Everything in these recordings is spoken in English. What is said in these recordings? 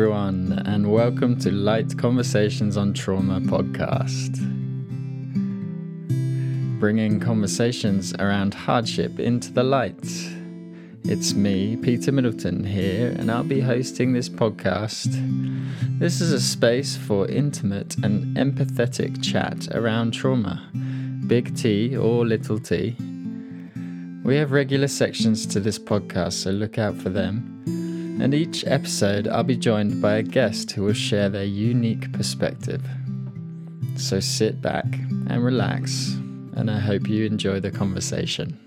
everyone, and welcome to Light Conversations on Trauma podcast. Bringing conversations around hardship into the light. It's me, Peter Middleton, here, and I'll be hosting this podcast. This is a space for intimate and empathetic chat around trauma, big T or little t. We have regular sections to this podcast, so look out for them and each episode I'll be joined by a guest who will share their unique perspective. So sit back and relax, and I hope you enjoy the conversation.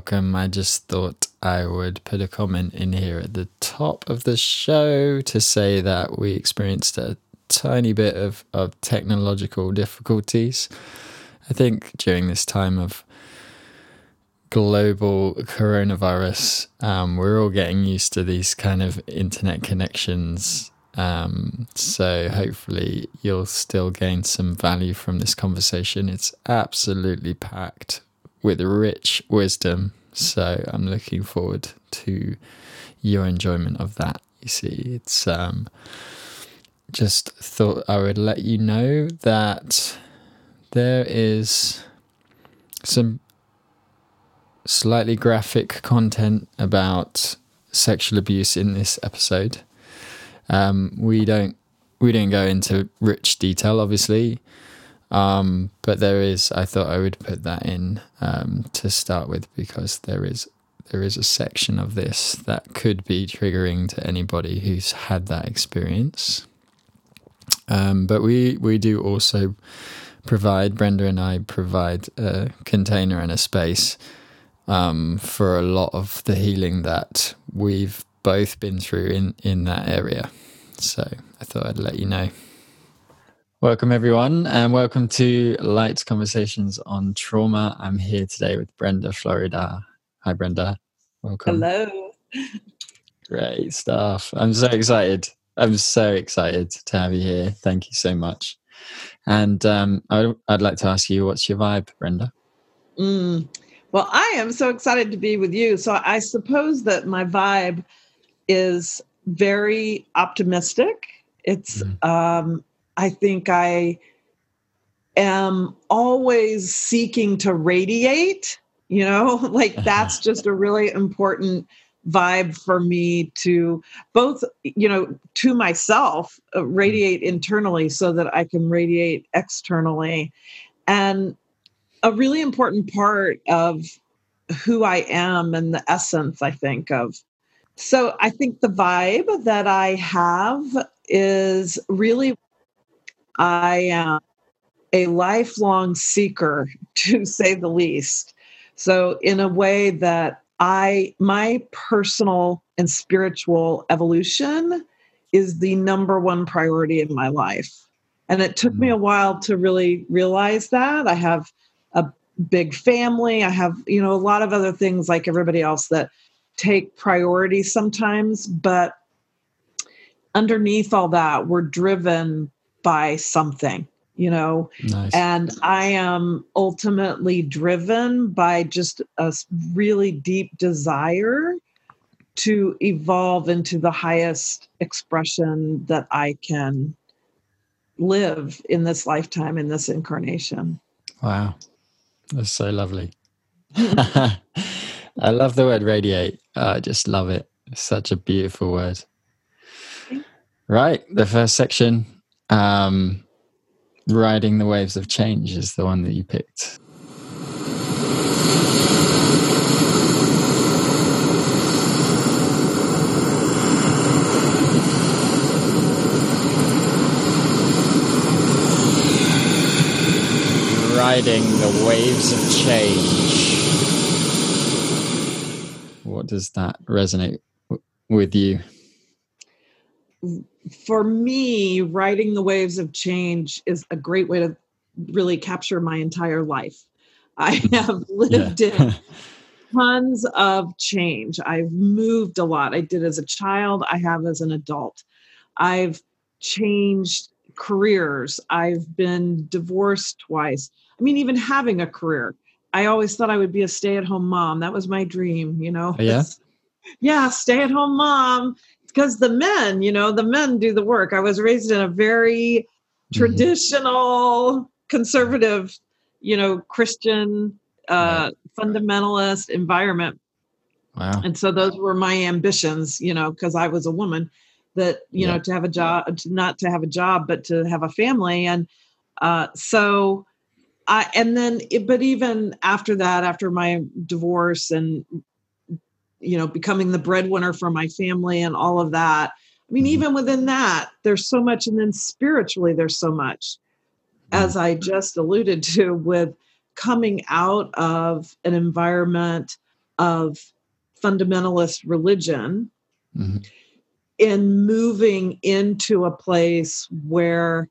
Welcome. I just thought I would put a comment in here at the top of the show to say that we experienced a tiny bit of, of technological difficulties. I think during this time of global coronavirus, um, we're all getting used to these kind of internet connections. Um, so hopefully you'll still gain some value from this conversation. It's absolutely packed with rich wisdom. So I'm looking forward to your enjoyment of that. You see, it's um, just thought I would let you know that there is some slightly graphic content about sexual abuse in this episode. Um, we don't we don't go into rich detail, obviously. Um, but there is, I thought I would put that in um, to start with because there is there is a section of this that could be triggering to anybody who's had that experience. Um, but we we do also provide Brenda and I provide a container and a space um, for a lot of the healing that we've both been through in in that area. So I thought I'd let you know. Welcome, everyone, and welcome to Light Conversations on Trauma. I'm here today with Brenda Florida. Hi, Brenda. Welcome. Hello. Great stuff. I'm so excited. I'm so excited to have you here. Thank you so much. And um, I, would like to ask you, what's your vibe, Brenda? Mm, well, I am so excited to be with you. So I suppose that my vibe is very optimistic. It's mm. um, I think I am always seeking to radiate, you know, like that's just a really important vibe for me to both, you know, to myself, uh, radiate internally so that I can radiate externally. And a really important part of who I am and the essence, I think, of. So I think the vibe that I have is really I am a lifelong seeker, to say the least. So, in a way that I, my personal and spiritual evolution is the number one priority in my life. And it took me mm. a while to really realize that. I have a big family, I have, you know, a lot of other things like everybody else that take priority sometimes, but underneath all that, we're driven by something you know? Nice. and i am ultimately driven by just a really deep desire to evolve into the highest expression that i can live in this lifetime in this incarnation. Wow. That's so lovely. I love the word radiate. I just love it. It's such a beautiful word. Right the first section um, Riding the Waves of Change is the one that you picked. Riding the Waves of Change. What does that resonate w- with you? For me, riding the waves of change is a great way to really capture my entire life. I mm-hmm. have lived yeah. in tons of change. I've moved a lot. I did as a child, I have as an adult. I've changed careers. I've been divorced twice. I mean, even having a career, I always thought I would be a stay at home mom. That was my dream, you know? Yeah. yeah, stay at home mom. Because the men, you know, the men do the work. I was raised in a very mm-hmm. traditional, conservative, you know, Christian, uh, right. fundamentalist environment. Wow. And so those were my ambitions, you know, because I was a woman that you yeah. know to have a job to not to have a job but to have a family and uh, so i and then it, but even after that after my divorce and you know becoming the breadwinner for my family and all of that i mean mm-hmm. even within that there's so much and then spiritually there's so much mm-hmm. as i just alluded to with coming out of an environment of fundamentalist religion mm-hmm in moving into a place where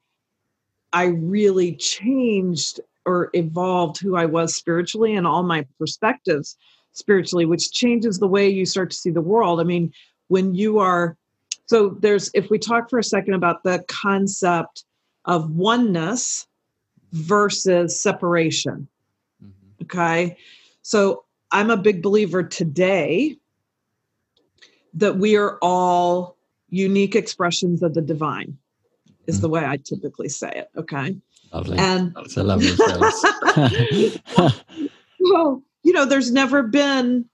I really changed or evolved who I was spiritually and all my perspectives spiritually, which changes the way you start to see the world. I mean, when you are, so there's, if we talk for a second about the concept of oneness versus separation, mm-hmm. okay? So I'm a big believer today that we are all unique expressions of the divine is the way I typically say it. Okay. Lovely. And it's a lovely phrase. well, you know, there's never been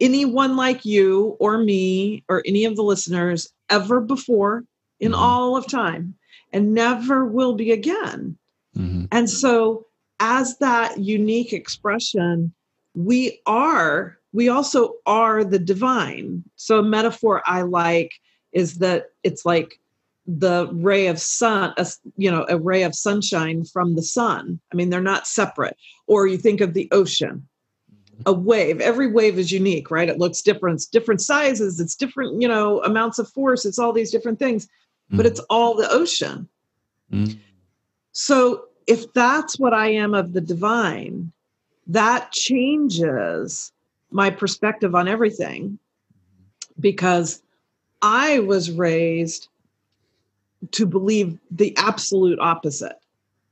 anyone like you or me or any of the listeners ever before in mm-hmm. all of time and never will be again. Mm-hmm. And so, as that unique expression, we are, we also are the divine. So, a metaphor I like is that it's like the ray of sun a, you know a ray of sunshine from the sun i mean they're not separate or you think of the ocean a wave every wave is unique right it looks different it's different sizes it's different you know amounts of force it's all these different things mm. but it's all the ocean mm. so if that's what i am of the divine that changes my perspective on everything because I was raised to believe the absolute opposite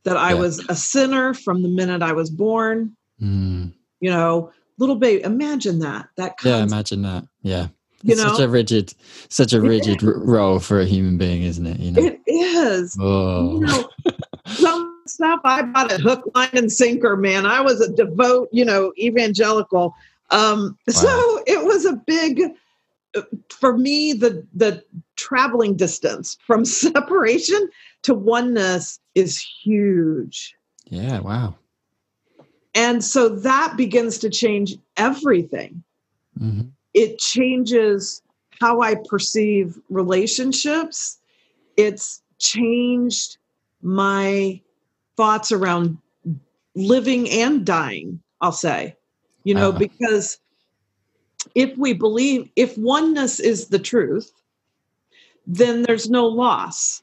that I yeah. was a sinner from the minute I was born. Mm. You know, little baby, imagine that. That yeah, imagine that. Yeah. You know, such a rigid, such a rigid role for a human being, isn't it? You know, it is. Oh. You know, some stuff I bought a hook, line, and sinker. Man, I was a devout, you know, evangelical. Um, wow. So it was a big for me the the traveling distance from separation to oneness is huge yeah wow and so that begins to change everything mm-hmm. it changes how i perceive relationships it's changed my thoughts around living and dying i'll say you know uh-huh. because if we believe, if oneness is the truth, then there's no loss.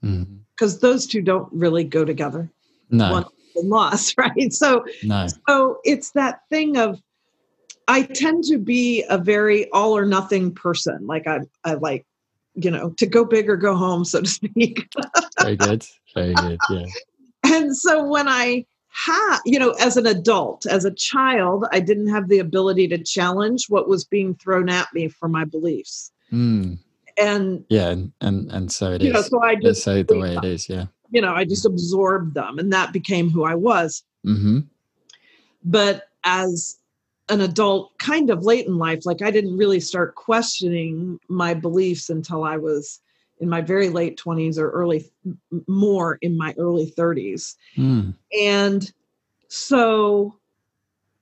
Because mm-hmm. those two don't really go together. No. One loss, right? So, no. so it's that thing of I tend to be a very all or nothing person. Like I, I like, you know, to go big or go home, so to speak. Very good. Very good. Yeah. And so when I ha you know as an adult as a child i didn't have the ability to challenge what was being thrown at me for my beliefs mm. and yeah and, and and so it is know, so i just say the way it is yeah you know i just absorbed them and that became who i was mm-hmm. but as an adult kind of late in life like i didn't really start questioning my beliefs until i was in my very late 20s or early more in my early 30s mm. and so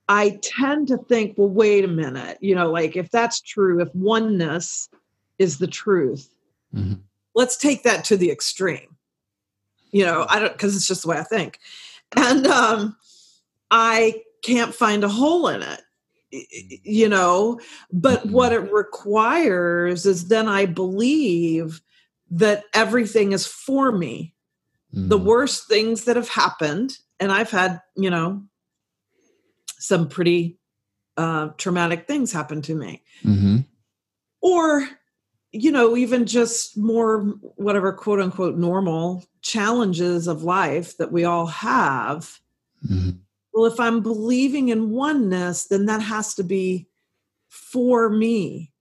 i tend to think well wait a minute you know like if that's true if oneness is the truth mm-hmm. let's take that to the extreme you know i don't because it's just the way i think and um i can't find a hole in it you know but mm-hmm. what it requires is then i believe that everything is for me mm. the worst things that have happened, and I've had, you know, some pretty uh, traumatic things happen to me. Mm-hmm. Or, you know, even just more, whatever quote unquote normal challenges of life that we all have. Mm-hmm. Well, if I'm believing in oneness, then that has to be for me.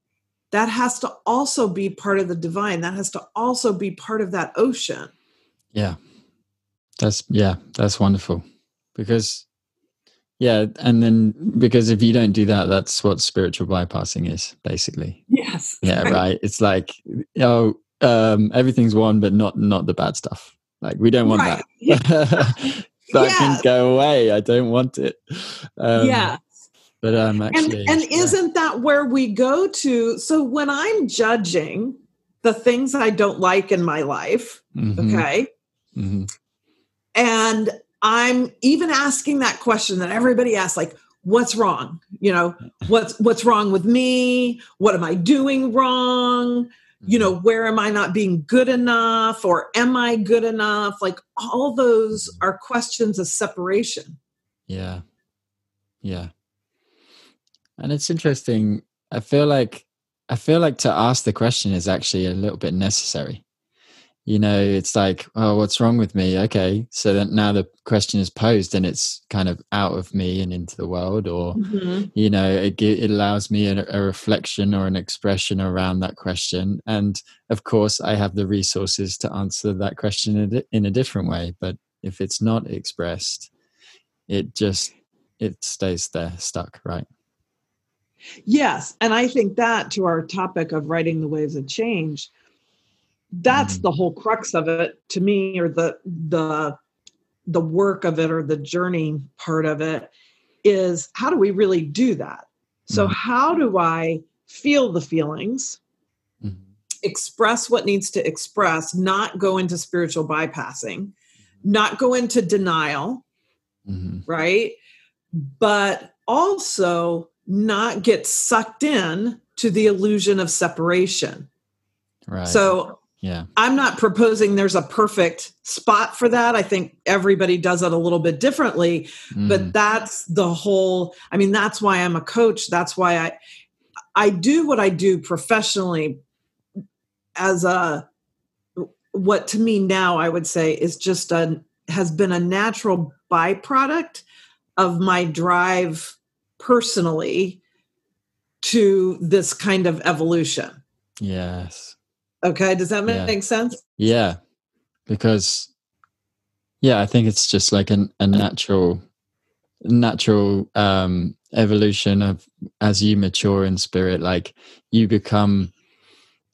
That has to also be part of the divine. That has to also be part of that ocean. Yeah. That's, yeah, that's wonderful. Because yeah, and then because if you don't do that, that's what spiritual bypassing is, basically. Yes. Yeah, right. It's like, oh, um, everything's one, but not not the bad stuff. Like we don't want right. that. that yes. can go away. I don't want it. Um, yeah. But I'm actually. And, and yeah. isn't that where we go to? So when I'm judging the things I don't like in my life, mm-hmm. okay, mm-hmm. and I'm even asking that question that everybody asks, like, what's wrong? You know, what's what's wrong with me? What am I doing wrong? You know, mm-hmm. where am I not being good enough? Or am I good enough? Like all those are questions of separation. Yeah. Yeah. And it's interesting. I feel like I feel like to ask the question is actually a little bit necessary you know it's like oh what's wrong with me? Okay so that now the question is posed and it's kind of out of me and into the world or mm-hmm. you know it, it allows me a, a, reflection or an expression around that question. And of course i have the resources to answer that question in a, in a different way but if it's not expressed it just it stays there stuck right? Yes and i think that to our topic of riding the waves of change that's mm-hmm. the whole crux of it to me or the the the work of it or the journey part of it is how do we really do that so mm-hmm. how do i feel the feelings mm-hmm. express what needs to express not go into spiritual bypassing not go into denial mm-hmm. right but also not get sucked in to the illusion of separation right so yeah. I'm not proposing there's a perfect spot for that. I think everybody does it a little bit differently, mm. but that's the whole I mean that's why I'm a coach. That's why I I do what I do professionally as a what to me now I would say is just a has been a natural byproduct of my drive personally to this kind of evolution. Yes. Okay, does that make yeah. sense? Yeah, because yeah, I think it's just like an, a natural, natural um, evolution of as you mature in spirit. Like you become,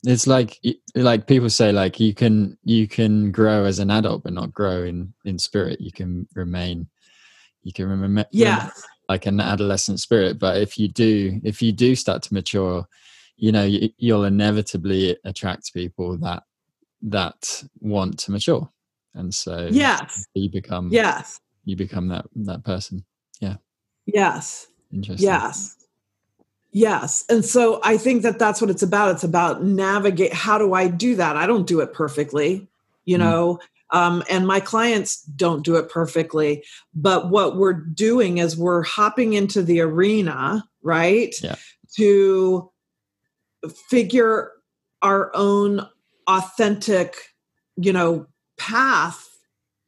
it's like like people say, like you can you can grow as an adult, but not grow in in spirit. You can remain, you can remain, yeah, like an adolescent spirit. But if you do, if you do start to mature you know you'll inevitably attract people that that want to mature. And so yes. you become yes. you become that that person. Yeah. Yes. Interesting. Yes. Yes. And so i think that that's what it's about. It's about navigate how do i do that? I don't do it perfectly you mm. know? Um, and my clients don't do it perfectly but what we're doing is we're hopping into the arena right yeah. to figure our own authentic you know path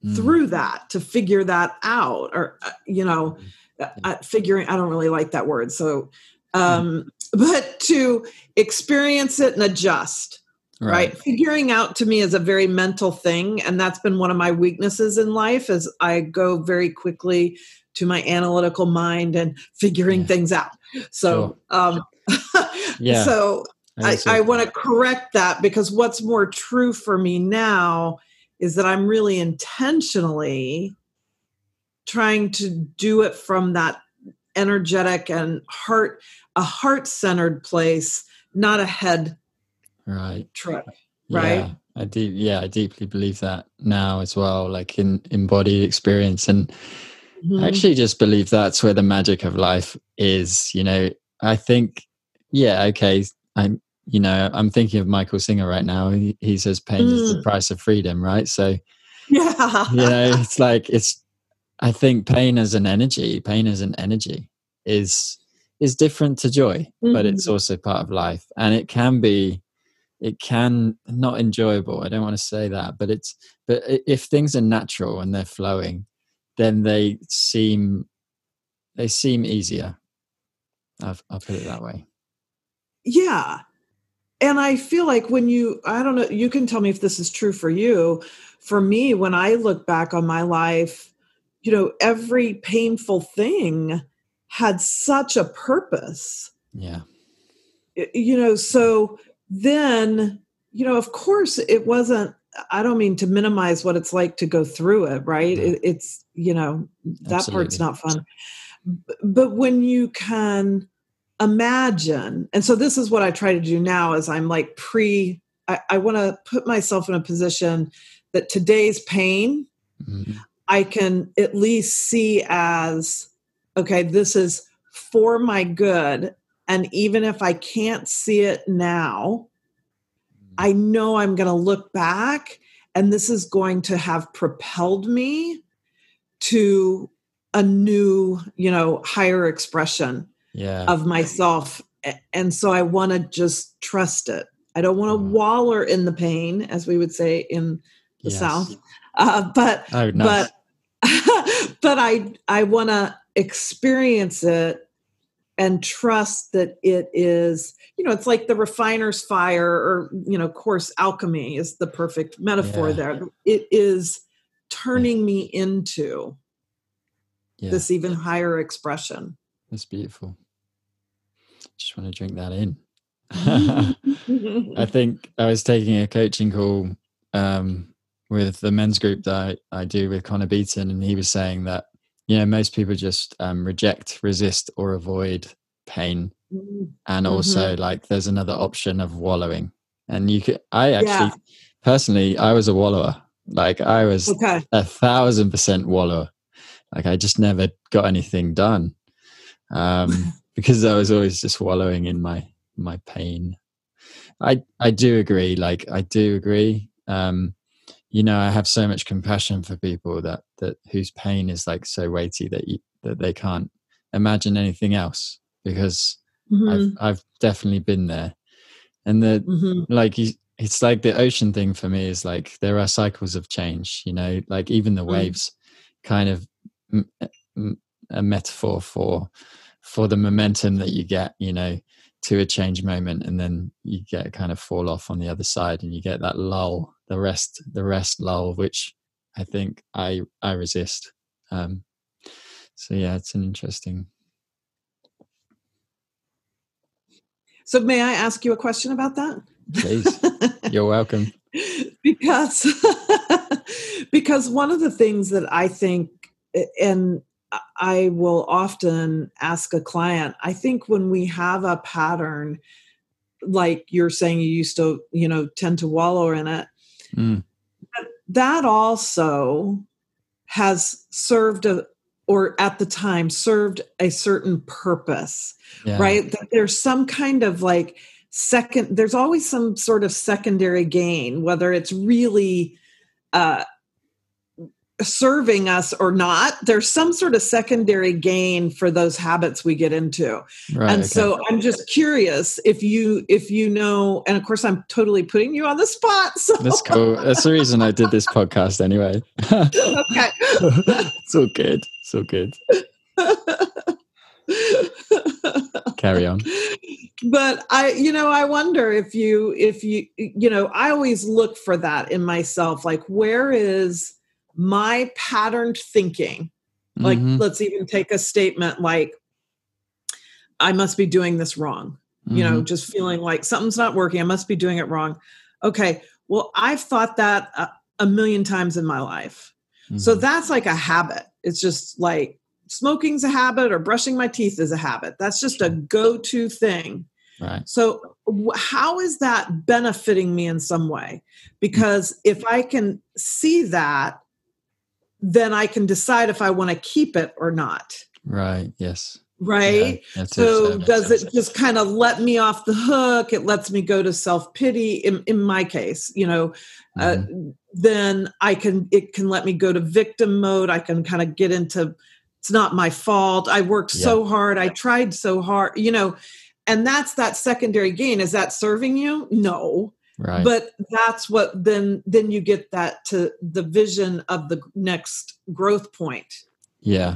mm. through that to figure that out or uh, you know mm. uh, figuring i don't really like that word so um mm. but to experience it and adjust right. right figuring out to me is a very mental thing and that's been one of my weaknesses in life is i go very quickly to my analytical mind and figuring yeah. things out so sure. um yeah so I, I want to correct that because what's more true for me now is that I'm really intentionally trying to do it from that energetic and heart a heart centered place, not a head right trip. Right. Yeah, I do. Yeah, I deeply believe that now as well, like in embodied experience, and mm-hmm. I actually just believe that's where the magic of life is. You know, I think, yeah, okay, I'm you know i'm thinking of michael singer right now he, he says pain mm. is the mm. price of freedom right so Yeah. Yeah, it's like it's I think pain as an energy, pain as an energy is is different to joy, mm-hmm. but it's mm-hmm. also part of life. And it can be it can not enjoyable. I don't want to say that, but it's but if things are natural and they're flowing, then they seem they seem easier. I'll, I'll put it that way. Yeah, and I feel like when you I don't know, you can tell me if this is true for you. For me, when I look back on my life, you know, every painful thing had such a purpose. Yeah. You know, so then, you know, of course, it wasn't, I don't mean to minimize what it's like to go through it, right? It, it's, you know, that Absolutely. part's not fun. But when you can imagine, and so this is what I try to do now is I'm like pre, I, I want to put myself in a position that today's pain, mm-hmm. I can at least see as, okay, this is for my good and even if I can't see it now, I know I'm going to look back and this is going to have propelled me to a new, you know, higher expression yeah. of myself. And so I want to just trust it. I don't want to mm. waller in the pain, as we would say in the yes. South. Uh, but oh, nice. but but I I want to experience it and trust that it is you know it's like the refiner's fire or you know course alchemy is the perfect metaphor yeah. there it is turning yeah. me into yeah. this even higher expression that's beautiful just want to drink that in i think i was taking a coaching call um, with the men's group that I, I do with connor beaton and he was saying that you know most people just um, reject resist or avoid pain mm-hmm. and also mm-hmm. like there's another option of wallowing and you could i actually yeah. personally i was a wallower like i was okay. a thousand percent wallower like i just never got anything done um because i was always just wallowing in my my pain i i do agree like i do agree um you know i have so much compassion for people that that whose pain is like so weighty that you that they can't imagine anything else because mm-hmm. I've I've definitely been there and the mm-hmm. like you, it's like the ocean thing for me is like there are cycles of change you know like even the mm. waves mm. kind of a metaphor for for the momentum that you get you know to a change moment and then you get a kind of fall off on the other side and you get that lull the rest the rest lull which i think i i resist. Um so yeah it's an interesting so may i ask you a question about that? Please. You're welcome. Because because one of the things that i think and I will often ask a client, I think when we have a pattern, like you're saying you used to, you know, tend to wallow in it, mm. that also has served a, or at the time served a certain purpose, yeah. right? That there's some kind of like second, there's always some sort of secondary gain, whether it's really, uh, serving us or not there's some sort of secondary gain for those habits we get into. Right, and okay. so i'm just curious if you if you know and of course i'm totally putting you on the spot so. that's cool. That's the reason i did this podcast anyway. Okay. All good. So good. Carry on. But i you know i wonder if you if you you know i always look for that in myself like where is my patterned thinking like mm-hmm. let's even take a statement like i must be doing this wrong mm-hmm. you know mm-hmm. just feeling like something's not working i must be doing it wrong okay well i've thought that a, a million times in my life mm-hmm. so that's like a habit it's just like smoking's a habit or brushing my teeth is a habit that's just a go-to thing Right. So, how is that benefiting me in some way? Because if I can see that, then I can decide if I want to keep it or not. Right. Yes. right Yeah, so makes does sense. it just kind of let me off the hook it lets me go to self-pity in, in my case you know uh, Mhm. then i can it can let me go to victim mode i can kind of get into it's not my fault i worked so hard i tried so hard you know and that's that secondary gain is that serving you no right. but that's what then then you get that to the vision of the next growth point yeah,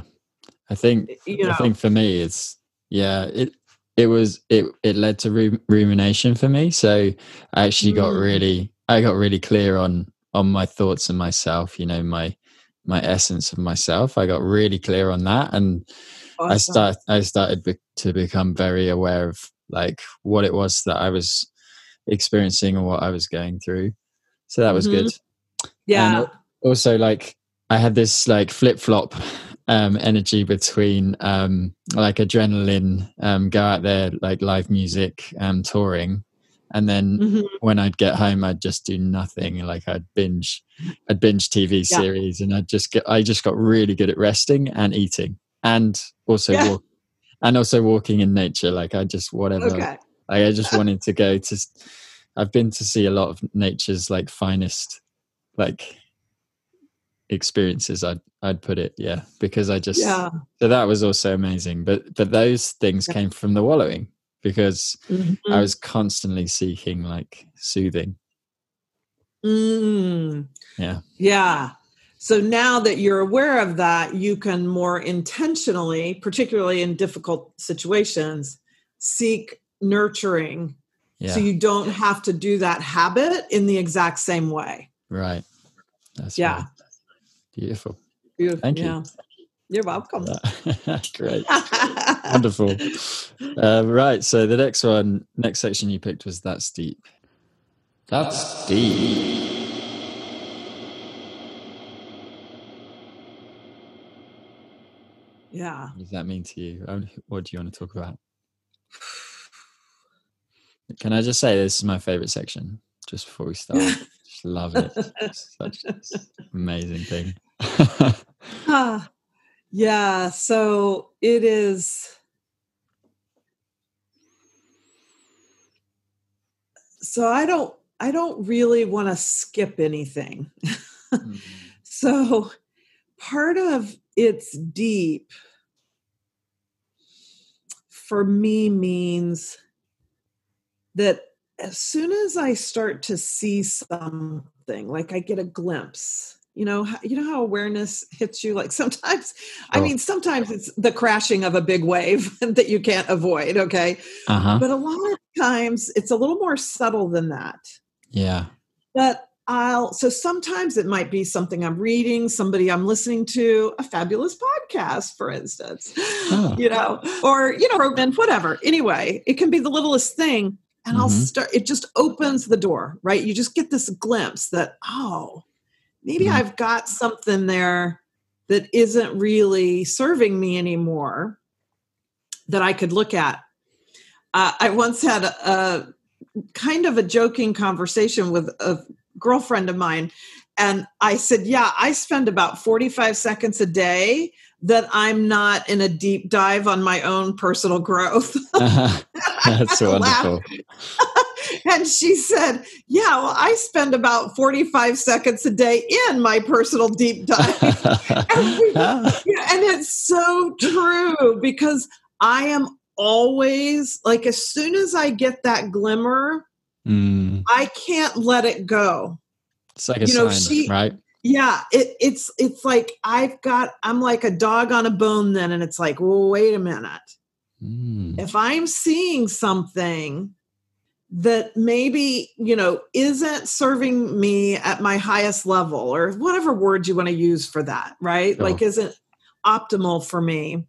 I think you know I think for me, it's yeah. It it was it it led to rumination for me. So I actually got Mm. really I got really clear on on my thoughts and myself. You know my my essence of myself. I got really clear on that, and I start I started be- to become very aware of like what it was that I was experiencing or what I was going through. So that was Mhm. good. yeah And also like I had this like flip flop um energy between um like adrenaline, um go out there like live music, um touring. And then Mhm. when I'd get home I'd just do nothing. Like I'd binge I'd binge TV Yeah. series and I'd just get I just got really good at resting and eating and also Yeah. walk and also walking in nature. Like I just whatever okay I just wanted to go to. I've been to see a lot of nature's like finest, like experiences. I'd I'd put it, yeah, because I just yeah so that was also amazing. But but those things came from the wallowing because Mhm. I was constantly seeking like soothing. Mm. Yeah. Yeah. So now that you're aware of that, you can more intentionally, particularly in difficult situations, seek nurturing. Yeah, So you don't have to do that habit in the exact same way. right. That's Yeah. right. beautiful. Beautiful. Thank you. yeah. You're welcome. Great. Wonderful. Uh, right. So the next one, next section you picked was that's deep. That's deep. yeah. What does that mean to you? What do you want to talk about? Can I just say this is my favorite section? Just before we start, just love it. It's Such an amazing thing. Ah, yeah. So it is. So I don't. I don't really want to skip anything. Mm, So part of it's deep for me means that as soon as I start to see something, like I get a glimpse, you know, how- you know how awareness hits you. Like sometimes, I mean, sometimes it's the crashing of a big wave that you can't avoid. Okay, Uh huh. but a lot of times it's a little more subtle than that Yeah. but I'll so sometimes it might be something I'm reading, somebody I'm listening to, a fabulous podcast, for instance, Oh. you know, or you know, program, whatever. Anyway, it can be the littlest thing, and I'll Mhm. start. It just opens the door, right? You just get this glimpse that oh, maybe Mhm. I've got something there that isn't really serving me anymore that I could look at. Uh, I once had a, a kind of a joking conversation with a girlfriend of mine, and I said, "Yeah, I spend about forty-five seconds a day." That I'm not in a deep dive on my own personal growth. That's Laugh. wonderful. and she said, Yeah, well, I spend about 45 seconds a day in my personal deep dive. Ah, Yeah, and it's so true because I am always like, as soon as I get that glimmer, mm, I can't let it go. it's like a You know, sign, she- right? Yeah, it, it's it's like I've got I'm like a dog on a bone then, and it's like, well, wait a minute. Mm, if I'm seeing something that maybe, you know, isn't serving me at my highest level or whatever word you want to use for that, right? Like isn't optimal for me,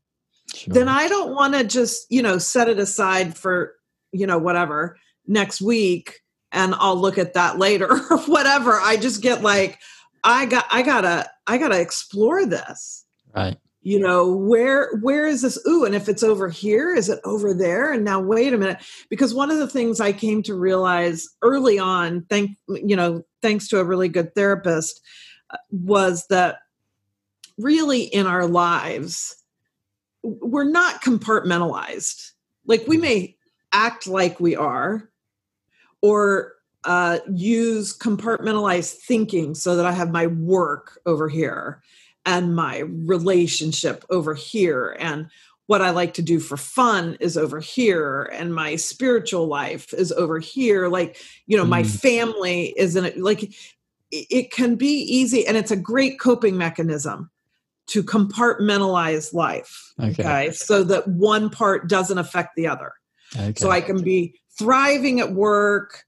sure. then I don't want to just, you know, set it aside for, you know, whatever next week and I'll look at that later or whatever. I just get like I got I got to I got to explore this right. you know where where is this ooh and if it's over here is it over there and now wait a minute because one of the things i came to realize early on thank you know thanks to a really good therapist uh, was that really in our lives we're not compartmentalized. Like we may act like we are, or uh, use compartmentalized thinking so that I have my work over here and my relationship over here and what I like to do for fun is over here and my spiritual life is over here like you know mm. my family isn't like it can be easy and it's a great coping mechanism to compartmentalize life okay, okay so that one part doesn't affect the other okay. so I can be thriving at work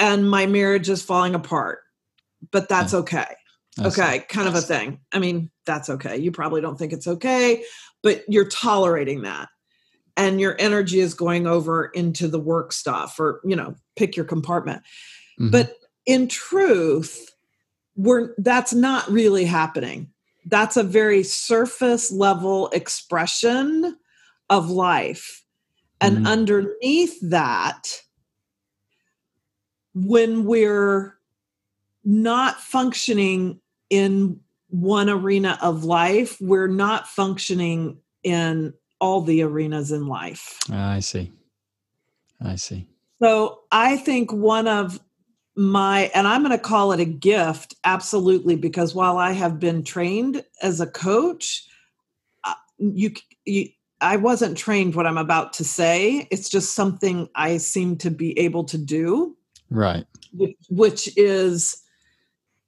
and my marriage is falling apart but that's okay. Okay kind of a thing. I mean that's okay. You probably don't think it's okay but you're tolerating that. And your energy is going over into the work stuff or you know pick your compartment. Mm-hmm. but in truth we're that's not really happening. That's a very surface level expression of life. And mm-hmm. underneath that when we're not functioning in one arena of life, we're not functioning in all the arenas in life. Ah, I see. I see. So I think one of my, and I'm going to call it a gift, absolutely, because while I have been trained as a coach, uh, you, you I wasn't trained what I'm about to say. It's just something I seem to be able to do. Right. Which, which is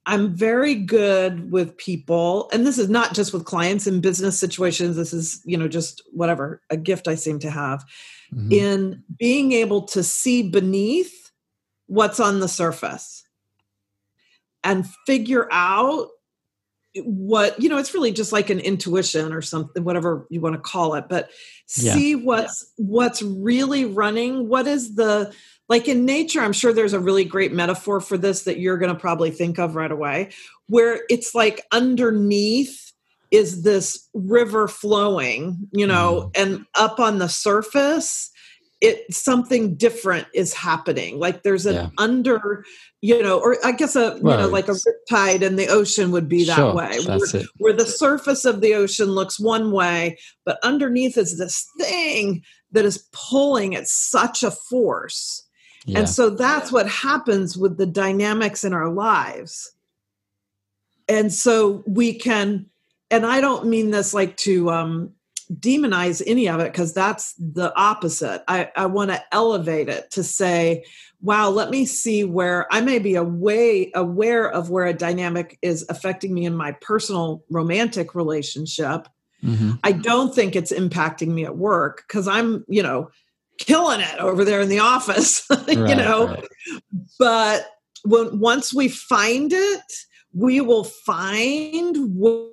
I'm very good with people, and this is not just with clients in business situations. This is, you know, just whatever, a gift I seem to have mm-hmm. in being able to see beneath what's on the surface and figure out what you know it's really just like an intuition or something whatever you want to call it but see yeah. what's what's really running what is the like in nature i'm sure there's a really great metaphor for this that you're going to probably think of right away where it's like underneath is this river flowing you know mm. and up on the surface it something different is happening like there's an yeah. under you know or i guess a you know like a tide in the ocean would be that sure, way where, where, the surface of the ocean looks one way but underneath is this thing that is pulling at such a force yeah. And so that's what happens with the dynamics in our lives. And so we can, and I don't mean this like to um, demonize any of it because that's the opposite. I, I want to elevate it to say, wow, let me see where I may be away, aware of where a dynamic is affecting me in my personal romantic relationship. Mm-hmm. I don't think it's impacting me at work because I'm, you know, killing it over there in the office, you right, know. Right. But when once we find it, we will find what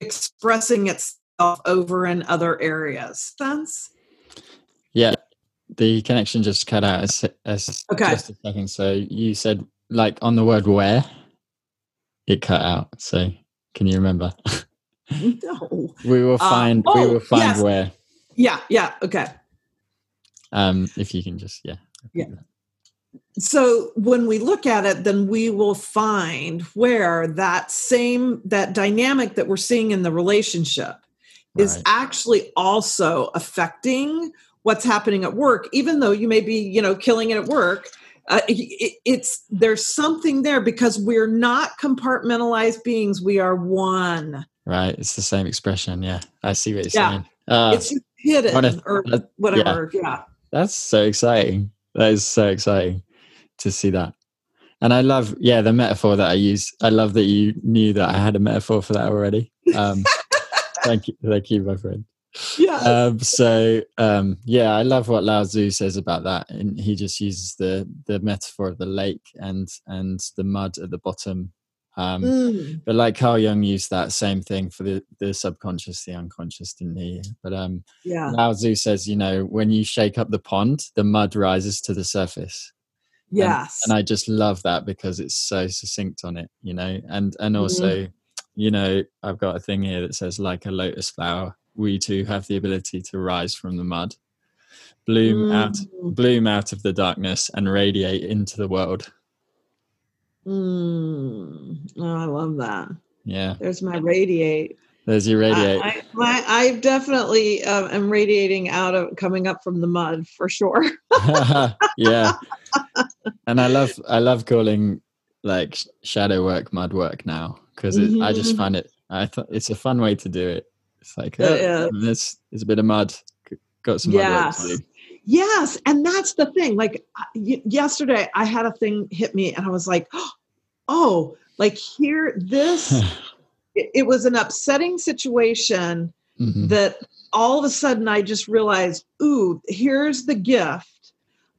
expressing itself over in other areas. Sense? Yeah, the connection just cut out as, as okay. just a second. So you said like on the word where it cut out. So can you remember? no. We will uh, find. Uh, oh, we will find yes. where. Yeah. Yeah. Okay. Um, if you can just yeah. Yeah. So when we look at it, then we will find where that same that dynamic that we're seeing in the relationship right. is actually also affecting what's happening at work. Even though you may be, you know, killing it at work, uh, it, it's there's something there because we're not compartmentalized beings. We are one. Right. It's the same expression. Yeah. I see what you're yeah. saying. Uh, it's hidden or whatever. Yeah. yeah. That's so exciting. That is so exciting to see that. And I love, yeah, the metaphor that I use. I love that you knew that I had a metaphor for that already. Um, thank you. Thank you, my friend. Yeah. Um, so um, yeah, I love what Lao Tzu says about that, and he just uses the the metaphor of the lake and and the mud at the bottom um, mm. But like Carl Jung used that same thing for the, the subconscious, the unconscious, didn't he? But um, yeah. Lao Tzu says, you know, when you shake up the pond, the mud rises to the surface. Yes. And, and I just love that because it's so succinct on it, you know, and and also, mm. you know, I've got a thing here that says, like a lotus flower, we too have the ability to rise from the mud, bloom mm. out, bloom out of the darkness, and radiate into the world. Mm. Oh, I love that. Yeah. There's my radiate. There's your radiate. I, I, my, I definitely uh, am radiating out of coming up from the mud for sure. yeah. And I love I love calling like shadow work mud work now because mm-hmm. I just mm-hmm. find it I thought it's a fun way to do it. It's like oh, this is a bit of mud. Got some yes. mud work to do. Yes, and that's the thing. Like yesterday, I had a thing hit me, and I was like, "Oh, like here, this it, it was an upsetting situation mm-hmm. that all of a sudden I just realized, ooh, here's the gift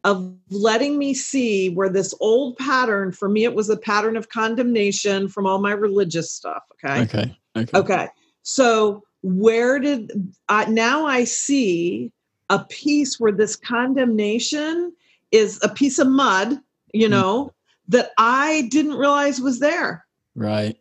of letting me see where this old pattern, for me, it was a pattern of condemnation from all my religious stuff. Okay. Okay. Okay. okay. So where did I now I see a piece where this condemnation is a piece of mud, you mm. know, mm. that I didn't realize was there. Right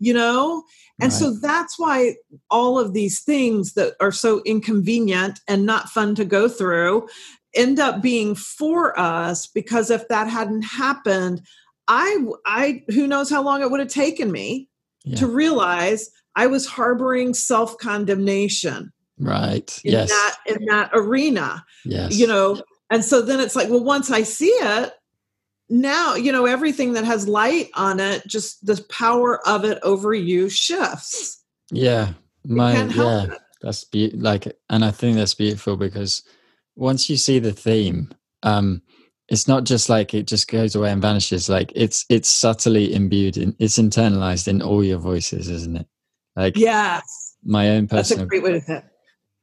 you know and right. so that's why all of these things that are so inconvenient and not fun to go through end up being for us because if that hadn't happened i i who knows how long it would have taken me yeah. to realize i was harboring self condemnation right. in yes. that in that arena yes. you know? And so then it's like well once i see it now you know everything that has light on it just the power of it over you shifts. Yeah. My yeah. it. that's be- like and i think that's beautiful because once you see the theme um it's not just like it just goes away and vanishes. Like it's it's subtly imbued in it's internalized in all your voices isn't it? Like yes. my own personal that's a great way to say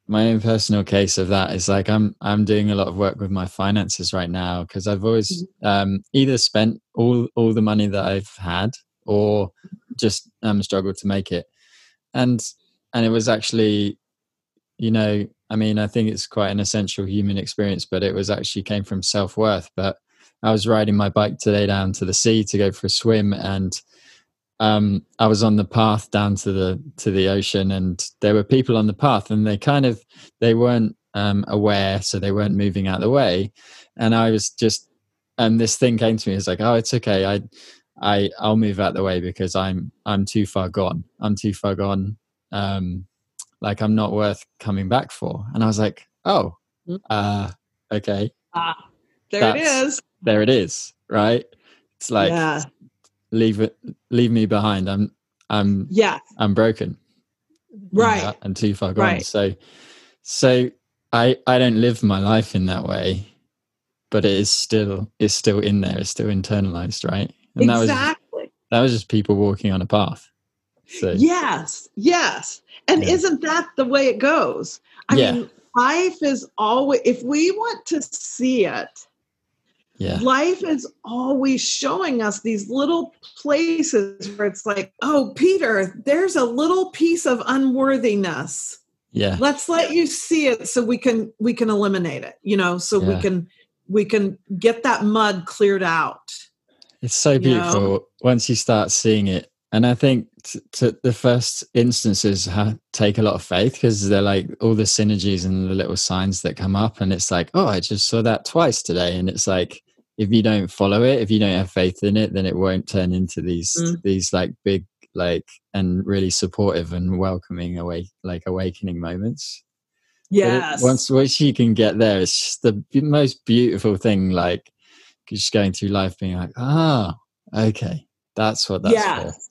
my own personal case of that is like I'm I'm doing a lot of work with my finances right now because I've always mm-hmm. um, either spent all all the money that I've had or just um, struggled to make it, and and it was actually, you know, I mean, I think it's quite an essential human experience, but it was actually came from self worth. But I was riding my bike today down to the sea to go for a swim, and um, I was on the path down to the to the ocean, and there were people on the path, and they kind of they weren't um, aware, so they weren't moving out of the way, and I was just, and this thing came to me, it's like, oh, it's okay, I, I, I'll move out the way because I'm I'm too far gone, I'm too far gone, um, like I'm not worth coming back for, and I was like, oh, hmm. uh, okay, ah, there That's, it is, there it is, right? It's like. Yeah leave it leave me behind. I'm i'm yeah. I'm broken. Right. Uh, and too far gone. Right. so so i i don't live my life in that way but it is still it's still in there. It's still internalized right? And exactly. that was exactly. that was just people walking on a path. So yes yes. And yeah. isn't that the way it goes? I yeah. mean life is always if we want to see it yeah. Life is always showing us these little places where it's like, oh, Peter, there's a little piece of unworthiness. Yeah. Let's let you see it so we can we can eliminate it, you know, so yeah. we can we can get that mud cleared out. It's so beautiful you know? once you start seeing it. And I think t- t- the first instances ha- take a lot of faith because they're like all the synergies and the little signs that come up. And it's like, oh, I just saw that twice today. And it's like, if you don't follow it, if you don't have faith in it, then it won't turn into these mm. these like big like and really supportive and welcoming awake like awakening moments. Yes. It, once once you can get there, it's just the most beautiful thing. Like just going through life, being like, ah, oh, okay, that's what that's yes. for.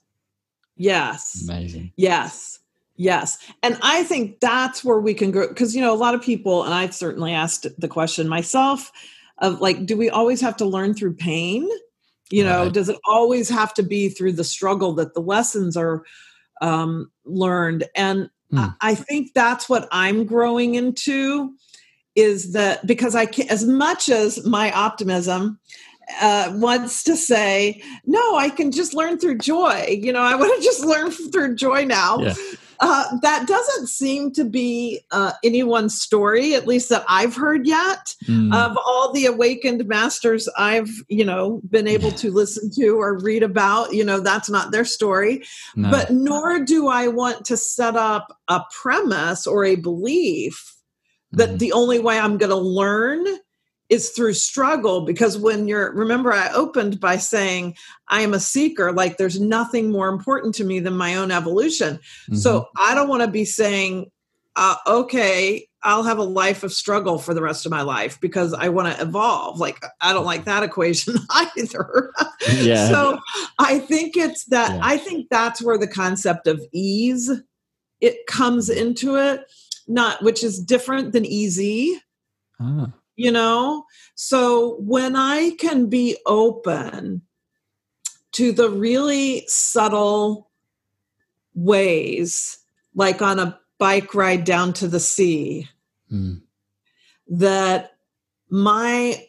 Yes. Amazing. Yes. Yes. And I think that's where we can grow because, you know, a lot of people, and I've certainly asked the question myself, of like do we always have to learn through pain you know right. does it always have to be through the struggle that the lessons are um, learned and mm. I, I think that's what i'm growing into is that because i can as much as my optimism uh, wants to say no i can just learn through joy you know i want to just learn through joy now yeah. Uh, that doesn't seem to be uh, anyone's story, at least that I've heard yet. Mm. Of all the awakened masters I've, you know, been able to listen to or read about, you know, that's not their story. No. But nor do I want to set up a premise or a belief that mm. the only way I'm going to learn is through struggle because when you're remember i opened by saying i am a seeker like there's nothing more important to me than my own evolution mm-hmm. so i don't want to be saying uh, okay i'll have a life of struggle for the rest of my life because i want to evolve like i don't like that equation either yeah so i think it's that yeah. i think that's where the concept of ease it comes mm-hmm. into it not which is different than easy ah you know? So when I can be open to the really subtle ways, like on a bike ride down to the sea, mm. that my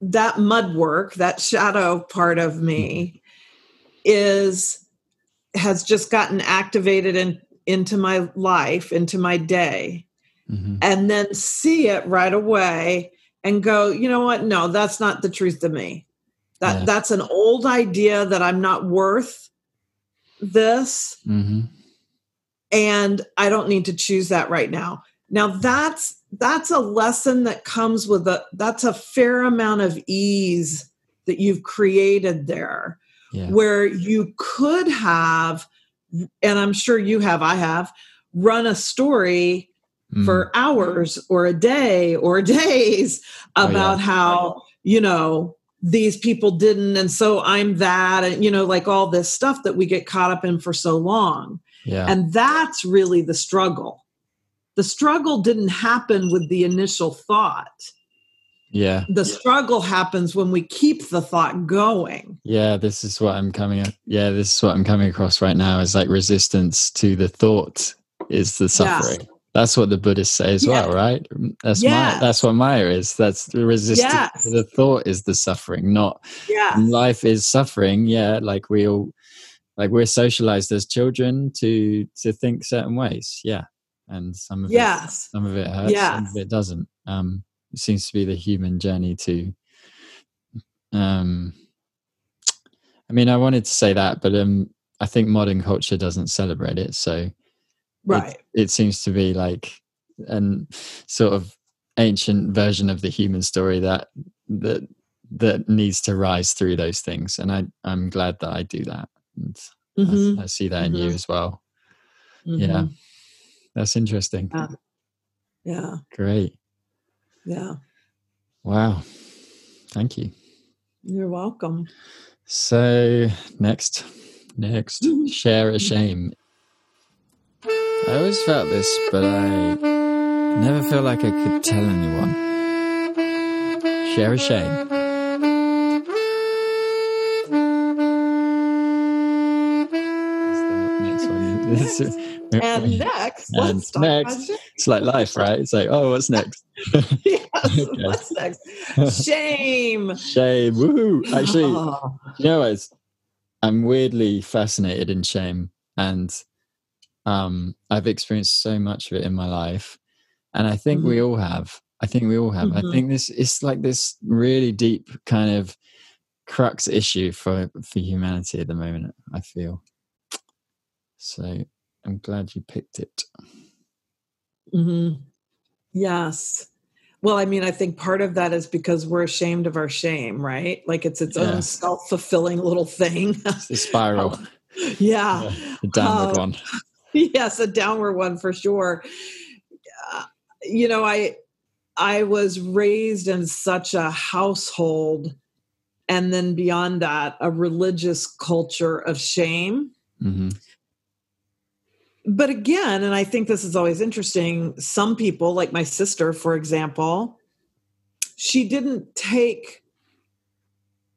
that mud work, that shadow part of me mm. is has just gotten activated in, into my life, into my day. Mm-hmm. And then see it right away and go, you know what? No, that's not the truth to me. That yeah. that's an old idea that I'm not worth this. Mm-hmm. And I don't need to choose that right now. Now that's that's a lesson that comes with a that's a fair amount of ease that you've created there yeah. where you could have and I'm sure you have I have run a story mm. for hours or a day or days about oh, yeah. how, you know, these people didn't and so I'm that and you know like all this stuff that we get caught up in for so long. Yeah. And that's really the struggle. The struggle didn't happen with the initial thought. Yeah. The struggle happens when we keep the thought going. Yeah, this is what I'm coming at. Yeah, this is what I'm coming across right now is like resistance to the thought is the suffering. Yeah. That's what the Buddhists say as yeah. well, right? That's yeah. my that's what Maya is. That's the resistance yes. the thought is the suffering, not yeah. life is suffering, yeah, like we all like we're socialized as children to to think certain ways. Yeah. And some of yes. it some of it hurts, yes. some of it doesn't. Um it seems to be the human journey to um I mean I wanted to say that, but um I think modern culture doesn't celebrate it. So right. it, it seems to be like an sort of ancient version of the human story that that that needs to rise through those things and i i'm glad that i do that and mm-hmm. I, I, see that mm-hmm. in you mm-hmm. as well. Mm-hmm. yeah that's interesting. Yeah. yeah. Great. Yeah. Wow. Thank you. You're welcome. So next next. Share a shame I always felt this, but I never felt like I could tell anyone. Share a shame. and next, and next, it's like life, right? It's like, oh, what's next? yes, okay. what's next? Shame. Shame. Woohoo! Actually, oh. you know, what? I'm weirdly fascinated in shame, and um, I've experienced so much of it in my life, and I think mm-hmm. we all have. I think we all have. Mm-hmm. I think this it's like this really deep kind of crux issue for for humanity at the moment. I feel so. I'm glad you picked it. Mm-hmm. Yes. Well, I mean, I think part of that is because we're ashamed of our shame, right? Like it's its yeah. own self fulfilling little thing. It's a spiral. yeah. yeah. The downward uh, one. yes, a downward one for sure. Uh, you know, I I was raised in such a household and then beyond that a religious culture of shame. Mm-hmm. But again, and I think this is always interesting, some people like my sister for example, she didn't take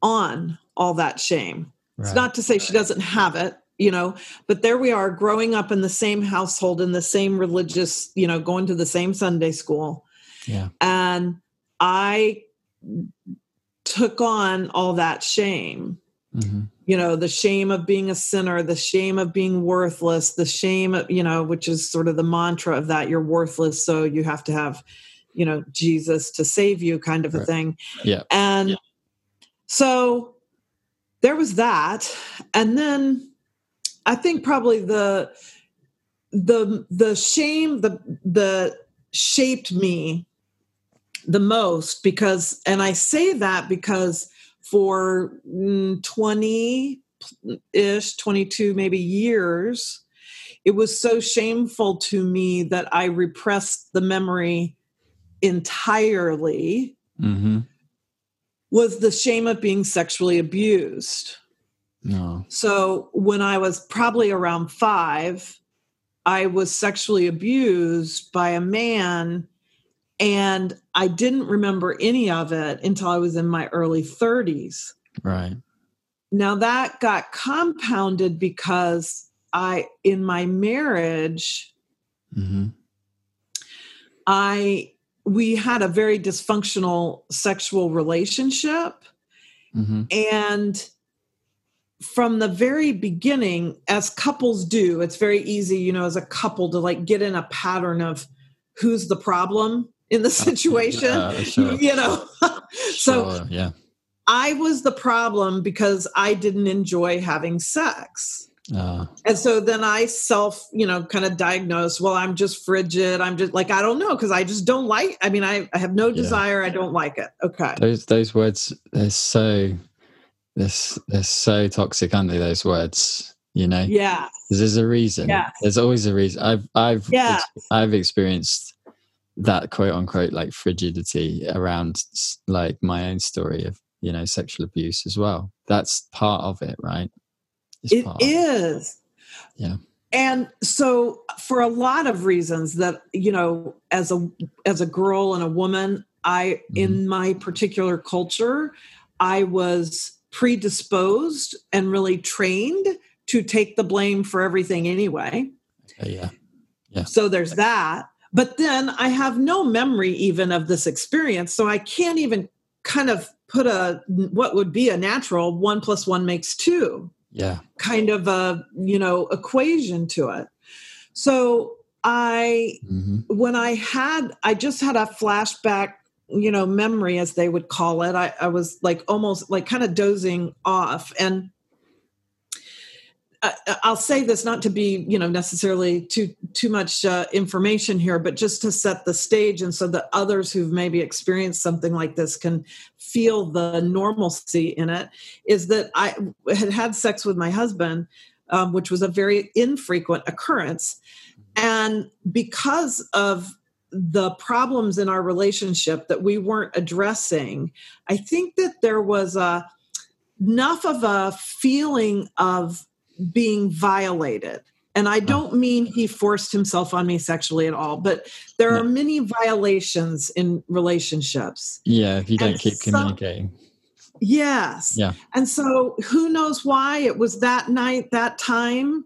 on all that shame. Right. It's not to say she doesn't have it you know but there we are growing up in the same household in the same religious you know going to the same sunday school. Yeah. And i took on all that shame. Mm-hmm. you know the shame of being a sinner the shame of being worthless the shame of you know which is sort of the mantra of that you're worthless so you have to have you know jesus to save you kind of a thing. Yeah. And yeah. so there was that. And then I think probably the the the shame the the shaped me the most because, and I say that because for mm, 20 ish, 22 maybe years, it was so shameful to me that I repressed the memory entirely. Mm-hmm. Was the shame of being sexually abused. No. So when I was probably around five, I was sexually abused by a man, and I didn't remember any of it until I was in my early 30s. Right. Now that got compounded because I, in my marriage, mm-hmm. I, we had a very dysfunctional sexual relationship. Mm-hmm. And from the very beginning, as couples do, it's very easy, you know, as a couple to like get in a pattern of who's the problem in the situation, uh, sure. you know. so, sure, yeah. I was the problem because I didn't enjoy having sex. Uh, and so then I self, you know, kind of diagnosed, well, I'm just frigid. I'm just like, I don't know, because I just don't like, I mean, I, I have no desire. Yeah. I don't like it. Okay. Those, those words, they're so, they're, they're so toxic, aren't they? Those words, you know? Yeah. There's a reason. Yeah. There's always a reason. I've, I've, yeah. I've experienced that quote unquote like frigidity around like my own story of, you know, sexual abuse as well. That's part of it, right? It is. Yeah. And so for a lot of reasons that, you know, as a as a girl and a woman, I mm-hmm. in my particular culture, I was predisposed and really trained to take the blame for everything anyway. Yeah. Yeah. So there's that. But then I have no memory even of this experience. So I can't even kind of put a what would be a natural one plus one makes two yeah kind of a you know equation to it so i mm-hmm. when i had i just had a flashback you know memory as they would call it I, I was like almost like kind of dozing off and I'll say this not to be, you know, necessarily too too much uh, information here, but just to set the stage, and so that others who've maybe experienced something like this can feel the normalcy in it. Is that I had had sex with my husband, um, which was a very infrequent occurrence, and because of the problems in our relationship that we weren't addressing, I think that there was a enough of a feeling of being violated. And I don't mean he forced himself on me sexually at all, but there no. are many violations in relationships. Yeah, if you don't and keep communicating. Yes. Yeah. And so who knows why it was that night, that time.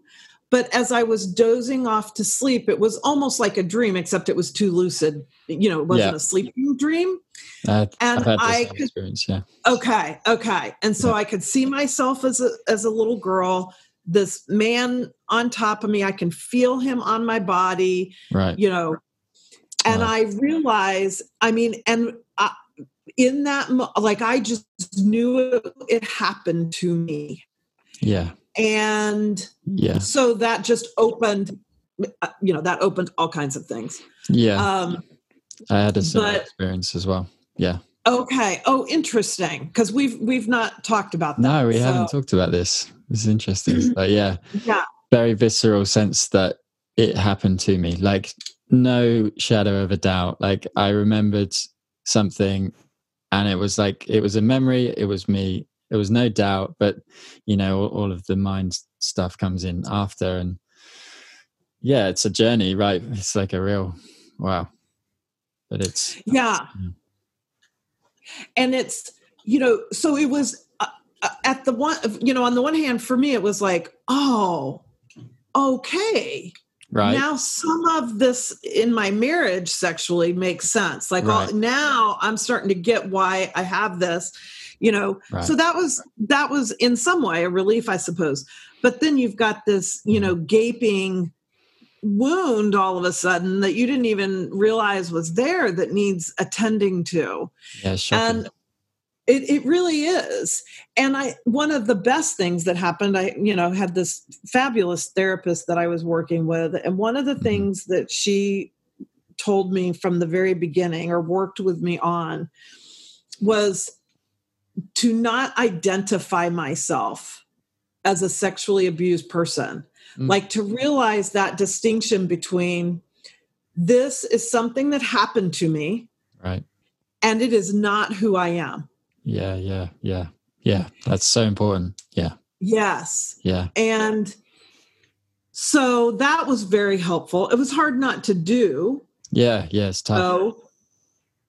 But as I was dozing off to sleep, it was almost like a dream, except it was too lucid. You know, it wasn't yeah. a sleeping dream. Uh, and I could, experience, yeah. Okay, okay. And so yeah. I could see myself as a as a little girl this man on top of me. I can feel him on my body. Right. You know, and. I realize, I mean, and I, in that, like, I just knew it, it happened to me. Yeah. And yeah. So that just opened, uh, you know, that opened all kinds of things. Yeah. Um, I had a similar but, experience as well. Yeah. Okay. Oh, interesting. Because we've we've not talked about that. No, we so. haven't talked about this. This is interesting. but yeah, yeah, very visceral sense that it happened to me. Like no shadow of a doubt. Like I remembered something, and it was like it was a memory. It was me. There was no doubt. But you know, all, of the mind stuff comes in after, and yeah, it's a journey, right? It's like a real wow. But it's yeah. yeah and it's you know so it was uh, uh, at the one you know on the one hand for me it was like oh okay right now some of this in my marriage sexually makes sense like right. all, now i'm starting to get why i have this you know right. so that was that was in some way a relief i suppose but then you've got this you mm-hmm. know gaping wound all of a sudden that you didn't even realize was there that needs attending to. Yeah, sure. And it, it really is. And I one of the best things that happened, I, you know, had this fabulous therapist that I was working with. And one of the mm-hmm. things that she told me from the very beginning or worked with me on was to not identify myself as a sexually abused person. Mm. Like to realize that distinction between this is something that happened to me. Right. And it is not who I am. Yeah, yeah, yeah. Yeah, that's so important. Yeah. Yes. Yeah. And so that was very helpful. It was hard not to do. Yeah, yeah, it's tough. So,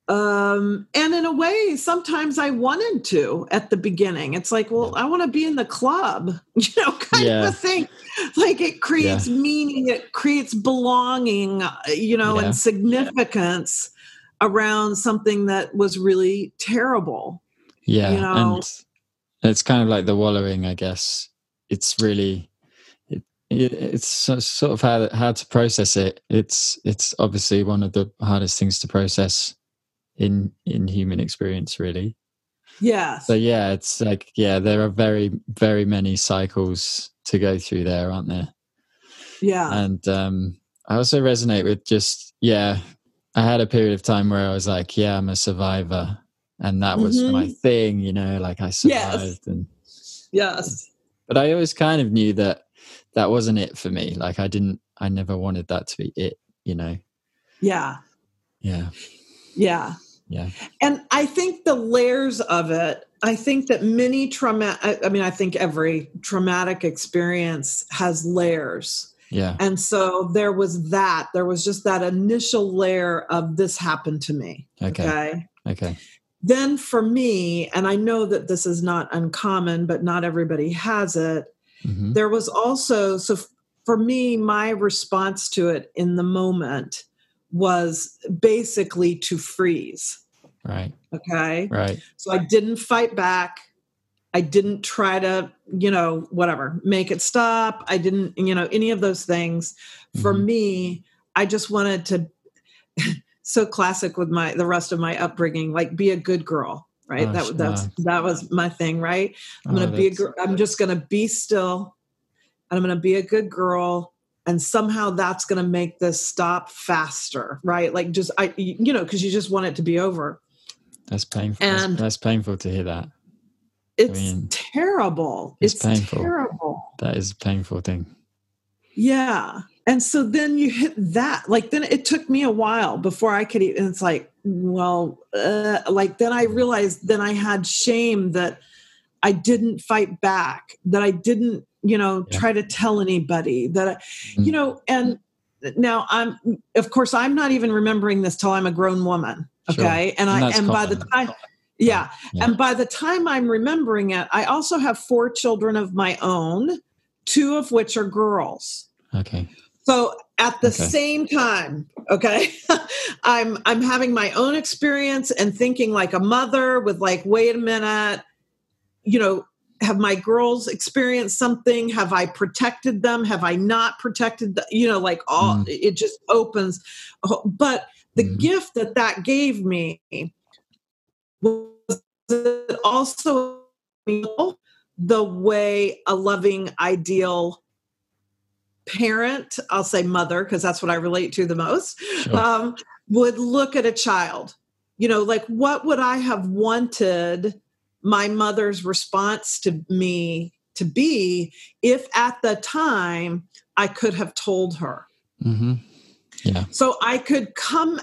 um, and in a way, sometimes I wanted to at the beginning. It's like, well, I want to be in the club, you know, kind yeah. of a thing. Like it creates yeah. meaning, it creates belonging, uh, you know, yeah. and significance around something that was really terrible. Yeah. You know? And it's kind of like the wallowing, I guess. It's really it's sort of how how to process it. It's it's obviously one of the hardest things to process in in human experience, really. Yeah. So yeah, it's like yeah, there are very very many cycles to go through there, aren't there? Yeah. And um, I also resonate with just yeah. I had a period of time where I was like, yeah, I'm a survivor, and that was mm-hmm. my thing, you know, like I survived yes. and yes. But I always kind of knew that that wasn't it for me. Like I didn't, I never wanted that to be it, you know? Yeah. Yeah. Yeah. Yeah. And I think the layers of it, I think that many trauma, I, I mean, I think every traumatic experience has layers. Yeah. And so there was that. There was just that initial layer of this happened to me. Okay. Okay. okay. Then for me, and I know that this is not uncommon, but not everybody has it, Mm-hmm. There was also, so for me, my response to it in the moment was basically to freeze. Right. Okay. Right. So I didn't fight back. I didn't try to, you know, whatever, make it stop. I didn't, you know, any of those things. For mm-hmm. me, I just wanted to so classic with my the rest of my upbringing, like be a good girl right? Gosh, that that's that was my thing, right? I'm oh, gonna be a girl. I'm just gonna be still, and I'm gonna be a good girl, and somehow that's gonna make this stop faster, right? Like just I, you know, because you just want it to be over. That's painful. And that's, that's painful to hear that. It's I mean, terrible. It's, it's painful. terrible. That is a painful thing. Yeah. And so then you hit that. Like then it took me a while before I could even, it's like, well, uh, like then I realized then I had shame that I didn't fight back, that I didn't, you know, yeah. try to tell anybody that, I, mm-hmm. you know, and now I'm, of course, I'm not even remembering this till I'm a grown woman. Okay. Sure. And, and I, and by the time, yeah. yeah. And by the time I'm remembering it, I also have four children of my own, two of which are girls. Okay. So at the okay. same time, okay, I'm I'm having my own experience and thinking like a mother with like, wait a minute, you know, have my girls experienced something? Have I protected them? Have I not protected them? You know, like all mm. it just opens. But the mm. gift that that gave me was also the way a loving ideal parent, I'll say mother, because that's what I relate to the most, sure. um, would look at a child. You know, like what would I have wanted my mother's response to me to be if at the time I could have told her? Mm-hmm. Yeah. So I could come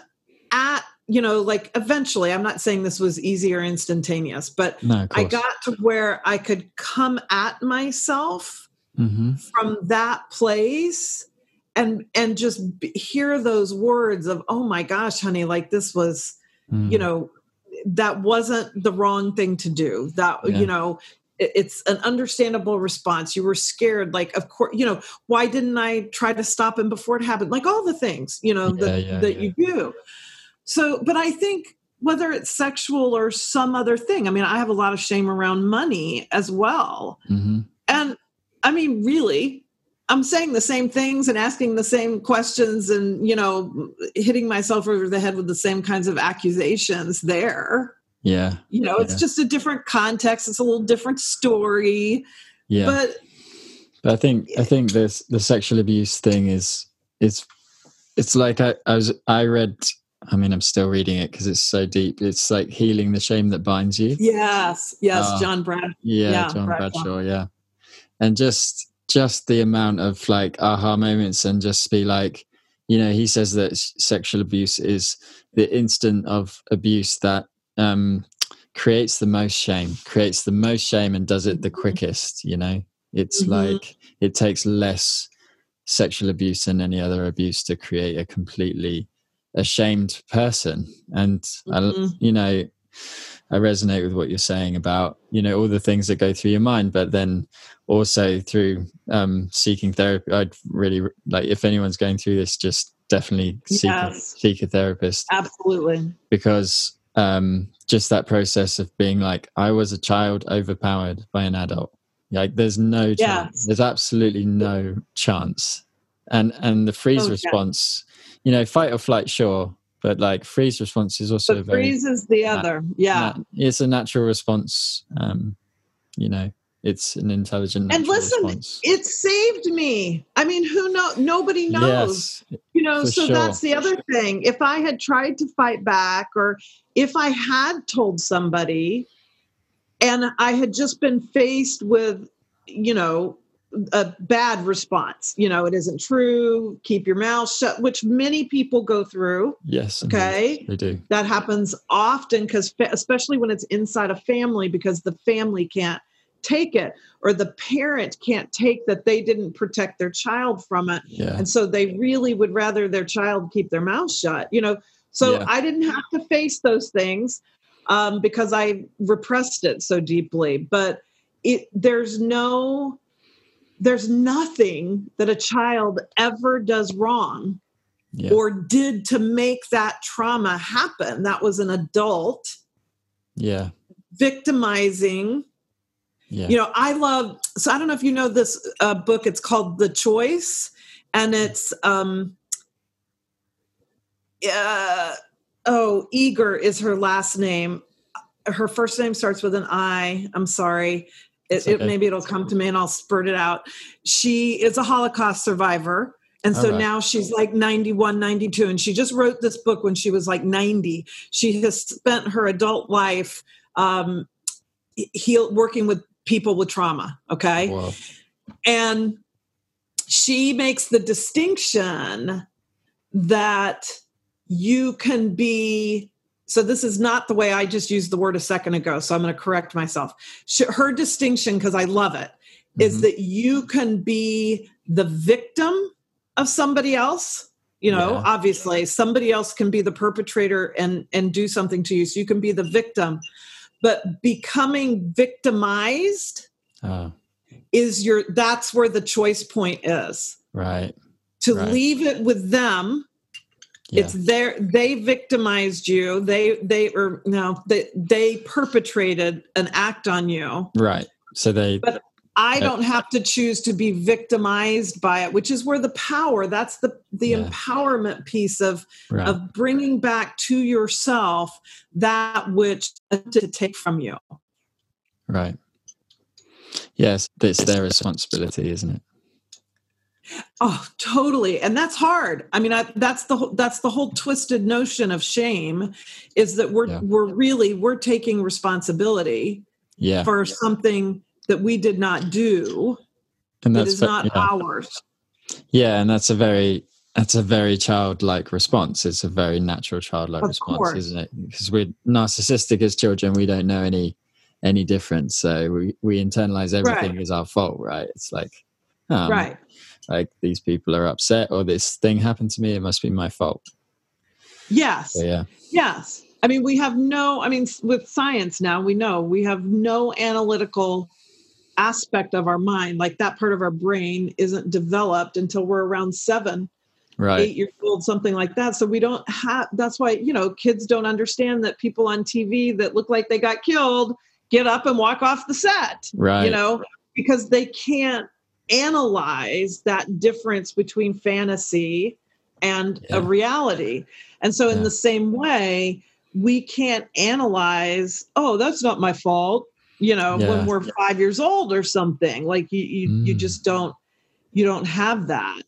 at you know, like eventually, I'm not saying this was easy or instantaneous, but no, I got to where I could come at myself mm-hmm. from that place and and just hear those words of oh my gosh honey like this was mm. you know that wasn't the wrong thing to do. That yeah. you know it's an understandable response. You were scared like of course you know why didn't i try to stop him before it happened? Like all the things you know yeah, that, yeah, that you do. So but i think whether it's sexual or some other thing i mean i have a lot of shame around money as well. Mm-hmm. and I mean, really, I'm saying the same things and asking the same questions and, you know, hitting myself over the head with the same kinds of accusations there. Yeah. You know, yeah. it's just a different context, it's a little different story. Yeah. But but I think I think this the sexual abuse thing is is it's like I, I was I read I mean I'm still reading it because it's so deep. It's like healing the shame that binds you. Yes, yes, uh, John Brad. Yeah, yeah John Bradshaw, Bradshaw, yeah. And just just the amount of like aha moments and just be like, you know, he says that sexual abuse is the instant of abuse that um creates the most shame, creates the most shame and does it the mm-hmm. quickest, you know? It's mm-hmm. like it takes less sexual abuse than any other abuse to create a completely ashamed person. And mm-hmm. I, you know, I resonate with what you're saying about you know all the things that go through your mind, but then also through um, seeking therapy. I'd really like if anyone's going through this, just definitely seek yes. a, seek a therapist. Absolutely, because um, just that process of being like, I was a child overpowered by an adult. Like, there's no chance. Yes. There's absolutely no chance. And and the freeze oh, response, yeah. you know, fight or flight, sure, but like freeze response is also but very. Freeze is the other, yeah. it's a natural response. Um, you know, it's an intelligent and listen response. it saved me i mean who know nobody knows yes, you know so sure. that's the other thing if i had tried to fight back or if i had told somebody and i had just been faced with you know a bad response. You know it isn't true keep your mouth shut which many people go through. Yes okay? They do. That happens often because especially when it's inside a family because the family can't take it or the parent can't take that they didn't protect their child from it. Yeah. and so they really would rather their child keep their mouth shut you know? So yeah. i didn't have to face those things um, because i repressed it so deeply but it there's no there's nothing that a child ever does wrong yeah. or did to make that trauma happen that was an adult yeah victimizing yeah. You know, I love, so I don't know if you know this uh, book, it's called The Choice, and it's, um, uh, oh, Eger is her last name. Her first name starts with an I. I'm sorry. It, okay. it, maybe it'll come to me and I'll spurt it out. She is a Holocaust survivor. And so right. now she's like 91, 92. And she just wrote this book when she was like 90. She has spent her adult life um, heal, working with people with trauma. Okay. Wow. And she makes the distinction that you can be so this is not the way i just used the word a second ago so i'm going to correct myself her distinction because i love it, mm-hmm. is that you can be the victim of somebody else you know yeah. obviously somebody else can be the perpetrator and and do something to you so you can be the victim but becoming victimized uh, is your that's where the choice point is right to right. leave it with them yeah. it's their they victimized you they they or no they they perpetrated an act on you right so they but I don't have to choose to be victimized by it, which is where the power, that's the the yeah. empowerment piece of right. of bringing back to yourself that which to take from you. Right. Yes, it's their responsibility, isn't it? Oh, totally. And that's hard. I mean, I, that's the that's the whole twisted notion of shame is that we're yeah. we're really we're taking responsibility yeah. for something that we did not do and that is not yeah. ours yeah and that's a very that's a very childlike response it's a very natural childlike of response course. isn't it because we're narcissistic as children we don't know any any difference so we we internalize everything right. as our fault right it's like um, right like these people are upset or this thing happened to me it must be my fault yes so, yeah yes i mean we have no i mean with science now we know we have no analytical aspect of our mind, like that part of our brain, isn't developed until we're around seven, right. eight years old, something like that. So we don't have. That's why you know kids don't understand that people on TV that look like they got killed get up and walk off the set. Right. You know because they can't analyze that difference between fantasy and yeah. a reality. And so, in the same way, we can't analyze, oh, that's not my fault you know yeah. when we're five years old or something like you you, mm. you just don't you don't have that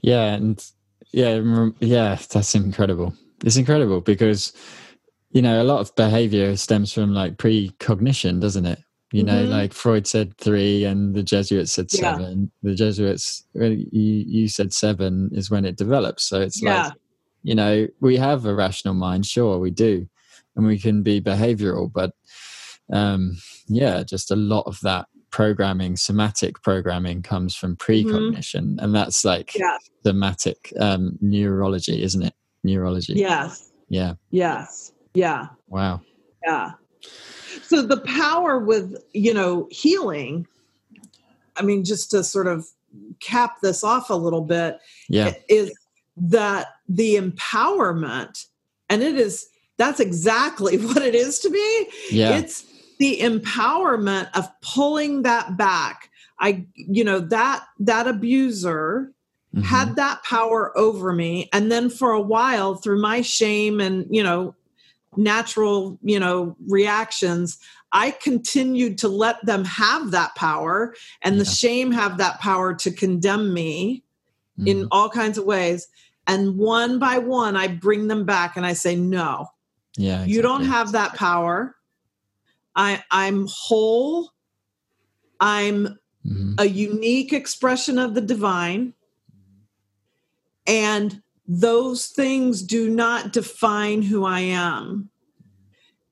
yeah and yeah, yeah, that's incredible. It's incredible because you know a lot of behavior stems from like precognition, doesn't it? You know, mm-hmm. like Freud said three, and the Jesuits said yeah. seven. The Jesuits, you you said seven is when it develops. So it's yeah. like, you know, we have a rational mind, sure, we do, and we can be behavioral, but um, yeah, just a lot of that programming, somatic programming comes from mm-hmm. precognition, mm-hmm. and that's like yeah. somatic um, neurology, isn't it? Neurology. Yes. Yeah. Yes. Yeah. Wow. Yeah. So the power with you know healing. I mean, just to sort of cap this off a little bit, yeah, is that the empowerment, and it is that's exactly what it is to me. Yeah. It's the empowerment of pulling that back i you know that that abuser mm-hmm. had that power over me and then for a while through my shame and you know natural you know reactions i continued to let them have that power and yeah. the shame have that power to condemn me mm-hmm. in all kinds of ways and one by one i bring them back and i say no yeah exactly. you don't have that power I, I'm whole. I'm mm-hmm. a unique expression of the divine. And those things do not define who I am.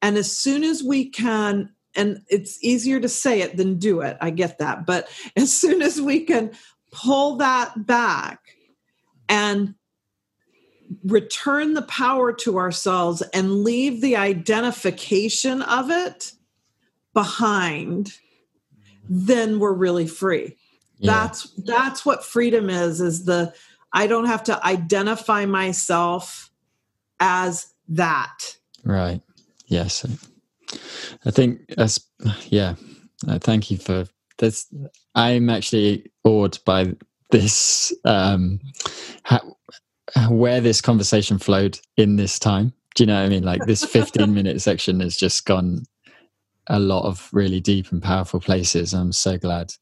And as soon as we can, and it's easier to say it than do it, I get that. But as soon as we can pull that back and return the power to ourselves and leave the identification of it behind, then we're really free. Yeah. That's that's what freedom is is the I don't have to identify myself as that. Right. Yes. I think that's yeah. Uh, thank you for this. I'm actually awed by this um how, where this conversation flowed in this time. Do you know what I mean? Like this 15 minute section has just gone a lot of really deep and powerful places. I'm so glad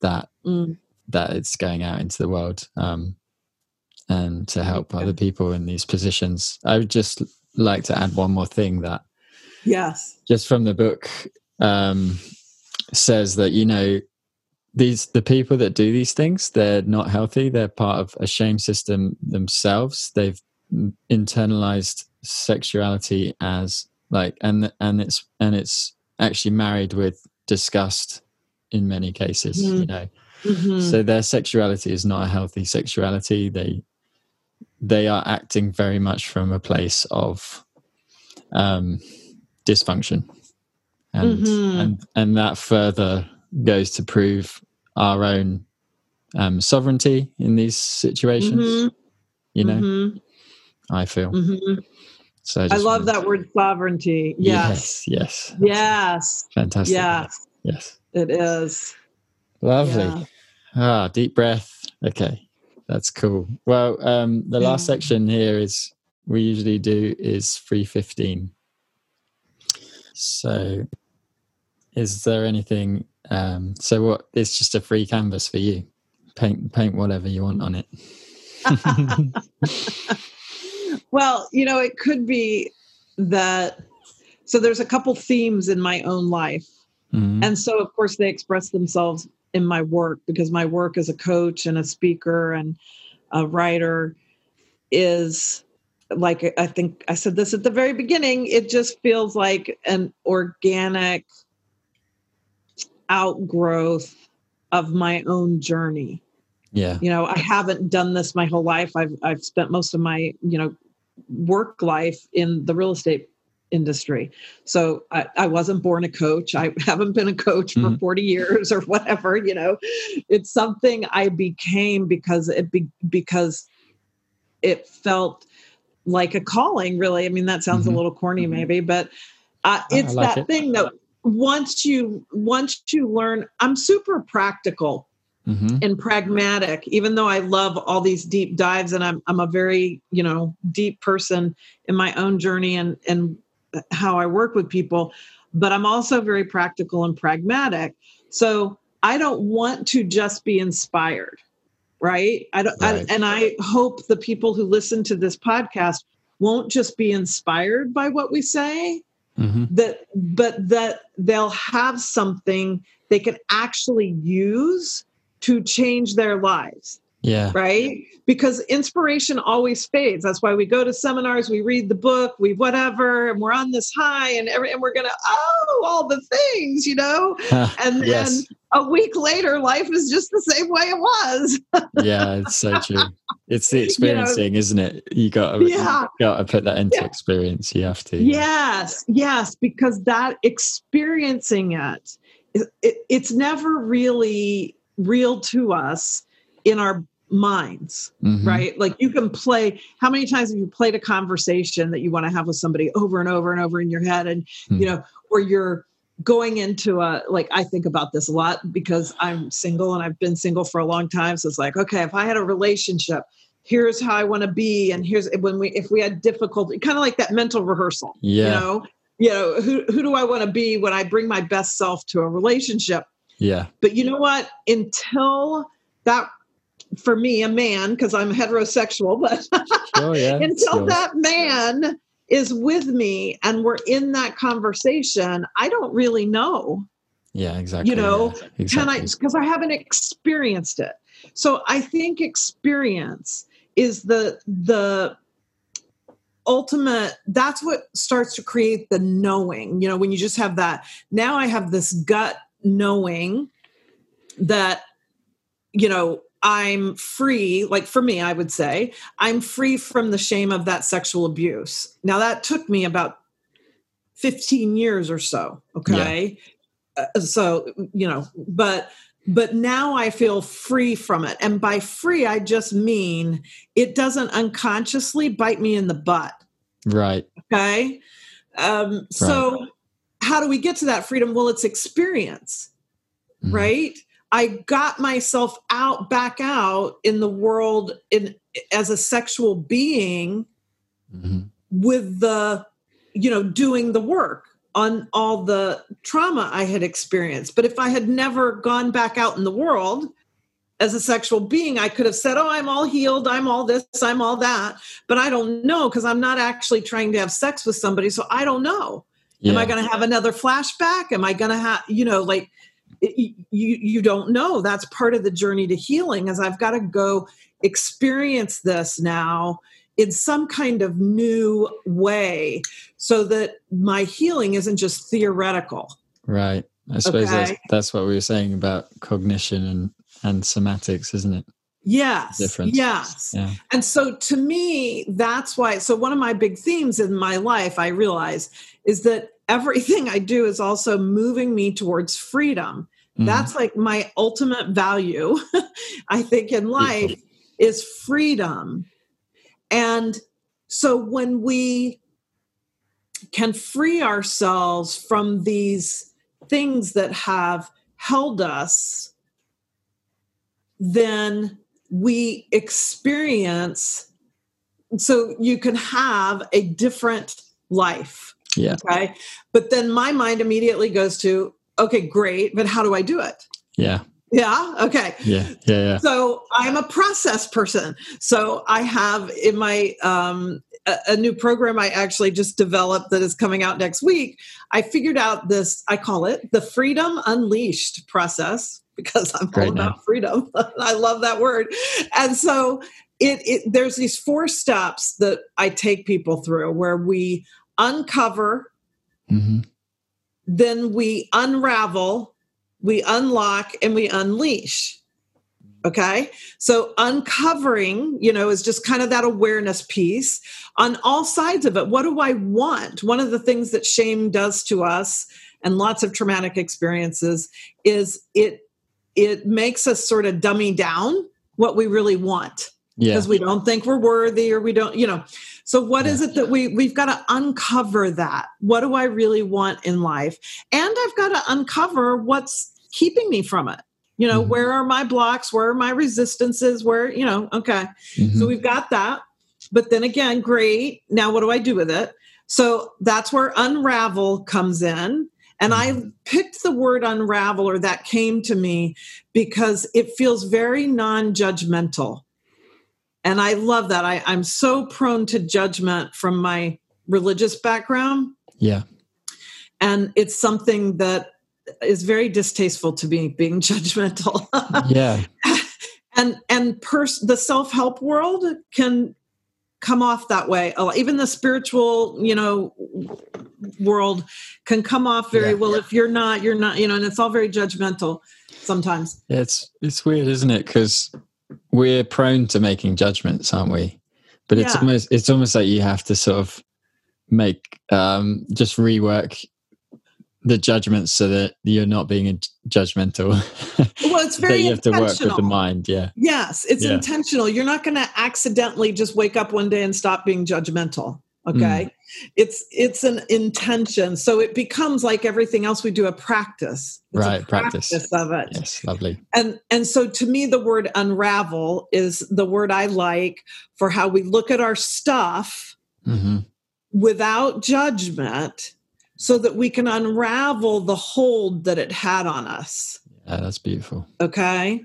that mm. that it's going out into the world um, and to help other people in these positions. I would just like to add one more thing that yes, just from the book um, says that you know these the people that do these things they're not healthy. They're part of a shame system themselves. They've internalized sexuality as like and and it's and it's actually married with disgust in many cases mm-hmm. you know mm-hmm. so their sexuality is not a healthy sexuality they they are acting very much from a place of um dysfunction and mm-hmm. and and that further goes to prove our own um sovereignty in these situations mm-hmm. you know mm-hmm. i feel mm-hmm. So I, I love that word sovereignty. Yes. Yes. Yes. yes. Fantastic. Yes. Yes. It is. Lovely. Yeah. Ah, deep breath. Okay. That's cool. Well, um, the last section here is we usually do is 315. So is there anything um, so what it's just a free canvas for you. Paint paint whatever you want on it. well, you know, it could be that. So there's a couple themes in my own life. Mm-hmm. And so, of course, they express themselves in my work because my work as a coach and a speaker and a writer is like I think I said this at the very beginning, it just feels like an organic outgrowth of my own journey. Yeah. You know, I haven't done this my whole life. I've I've spent most of my, you know, work life in the real estate industry. So I, I, wasn't born a coach. I haven't been a coach for mm-hmm. 40 years or whatever, you know. It's something I became because it be, because it felt like a calling really. I mean that sounds mm-hmm. a little corny mm-hmm. maybe, but uh, it's like that it. thing that once you once you learn I'm super practical mm-hmm. and pragmatic even though i love all these deep dives and i'm i'm a very you know deep person in my own journey and and how i work with people but i'm also very practical and pragmatic so i don't want to just be inspired right? I don't, right. I, and I hope the people who listen to this podcast won't just be inspired by what we say, mm-hmm. that but that they'll have something they can actually use to change their lives. Yeah. Right? Because inspiration always fades. That's why we go to seminars, we read the book, we whatever, and we're on this high and every, and we're going to, oh, all the things, you know? and then yes. a week later, life is just the same way it was. yeah, it's so true. It's the experiencing, you know, isn't it? You got to, yeah. got to put that into yeah. experience. You have to. Yes, yes, because that experiencing it, it, it it's never really real to us in our minds, mm-hmm. right? Like you can play, how many times have you played a conversation that you want to have with somebody over and over and over in your head? And, mm-hmm. you know, or you're going into a, like, I think about this a lot because I'm single and I've been single for a long time. So it's like, okay, if I had a relationship, here's how I want to be. And here's when we, if we had difficulty, kind of like that mental rehearsal, yeah. you know, you know, who, who do I want to be when I bring my best self to a relationship? Yeah. But you know what? Until that for me, a man, because I'm heterosexual, but oh, yeah. until that man is with me and we're in that conversation, I don't really know. Yeah, exactly. You know, yeah, exactly. can I, because I haven't experienced it. So I think experience is the, the, ultimate that's what starts to create the knowing you know when you just have that now i have this gut knowing that you know I'm free, like for me, I would say, I'm free from the shame of that sexual abuse. Now, that took me about 15 years or so. Okay. Yeah. Uh, so, you know, but, but now I feel free from it. And by free, I just mean it doesn't unconsciously bite me in the butt. Right. Okay. Um, right. So, how do we get to that freedom? Well, it's experience, mm-hmm. right? I got myself out back out in the world in as a sexual being mm-hmm. with the you know doing the work on all the trauma I had experienced. But if I had never gone back out in the world as a sexual being, I could have said, Oh, I'm all healed. I'm all this. I'm all that. But I don't know because I'm not actually trying to have sex with somebody. So I don't know. Yeah. Am I going to have another flashback? Am I going to have, you know, like, you you don't know. That's part of the journey to healing is i've got to go experience this now in some kind of new way so that my healing isn't just theoretical. Right. I suppose okay? that's, that's what we were saying about cognition and and somatics isn't it? Yes. Difference. Yes. Yeah. and so to me that's why so one of my big themes in my life i realize is that everything I do is also moving me towards freedom. Mm-hmm. That's like my ultimate value, I think, in life is freedom. And so when we can free ourselves from these things that have held us, then we experience, so you can have a different life yeah. Okay. But then my mind immediately goes to, okay, great, but how do I do it? Yeah. Yeah. Okay. Yeah. Yeah. Yeah. So I'm a process person. So I have in my um, a, a, new program I actually just developed that is coming out next week. I figured out this. I call it the Freedom Unleashed process because I'm Great all about freedom. I love that word. And so it, it there's these four steps that I take people through where we uncover, mm-hmm. then we unravel, we unlock, and we unleash. Okay. So uncovering, you know, is just kind of that awareness piece on all sides of it. What do I want? One of the things that shame does to us and lots of traumatic experiences is it it makes us sort of dummy down what we really want because yeah. we don't think we're worthy or we don't you know so what yeah. is it that we we've got to uncover that what do i really want in life and i've got to uncover what's keeping me from it you know mm-hmm. where are my blocks where are my resistances where you know okay mm-hmm. so we've got that but then again great now what do i do with it so that's where unravel comes in And I Mm-hmm. picked the word unravel, or that came to me because it feels very non judgmental. And I love that. I, I'm so prone to judgment from my religious background. Yeah. And it's something that is very distasteful to me, being judgmental. Yeah. and and pers- the self-help world can come off that way even the spiritual you know world can come off very Yeah. well if you're not you're not you know and it's all very judgmental sometimes Yeah, it's it's weird, isn't it? Because we're prone to making judgments, aren't we? But it's Yeah. almost it's almost like you have to sort of make um, just rework the judgments so that you're not being judgmental. well it's very you have to work with the mind. Yeah, yes it's Yeah. intentional you're not going to accidentally just wake up one day and stop being judgmental okay Mm. It's it's an intention so it becomes like everything else we do a practice it's Right, a practice. of it yes, lovely. and and so to me the word unravel is the word i like for how we look at our stuff hmm without judgment so that we can unravel the hold that it had on us Yeah, that's beautiful. okay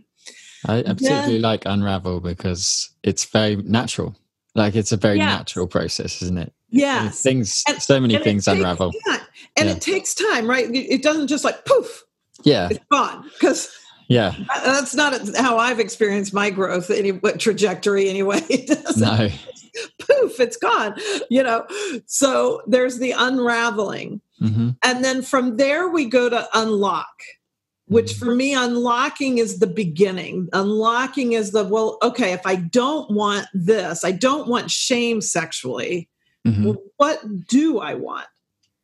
I I particularly Yeah. like Unravel because it's very natural. Like it's a very Yes. natural process, isn't it? Yes Things, And- so many things takes unravel. time. and Yeah. it takes time right it doesn't just like poof Yeah, it's gone because yeah. that's not how i've experienced my growth any what trajectory anyway it doesn't No, poof it's gone you know so there's the unraveling hmm And then from there, we go to unlock, which Mhm. for me, unlocking is the beginning. Unlocking is the, well, okay, if I don't want this, I don't want shame sexually, hmm well, what do I want?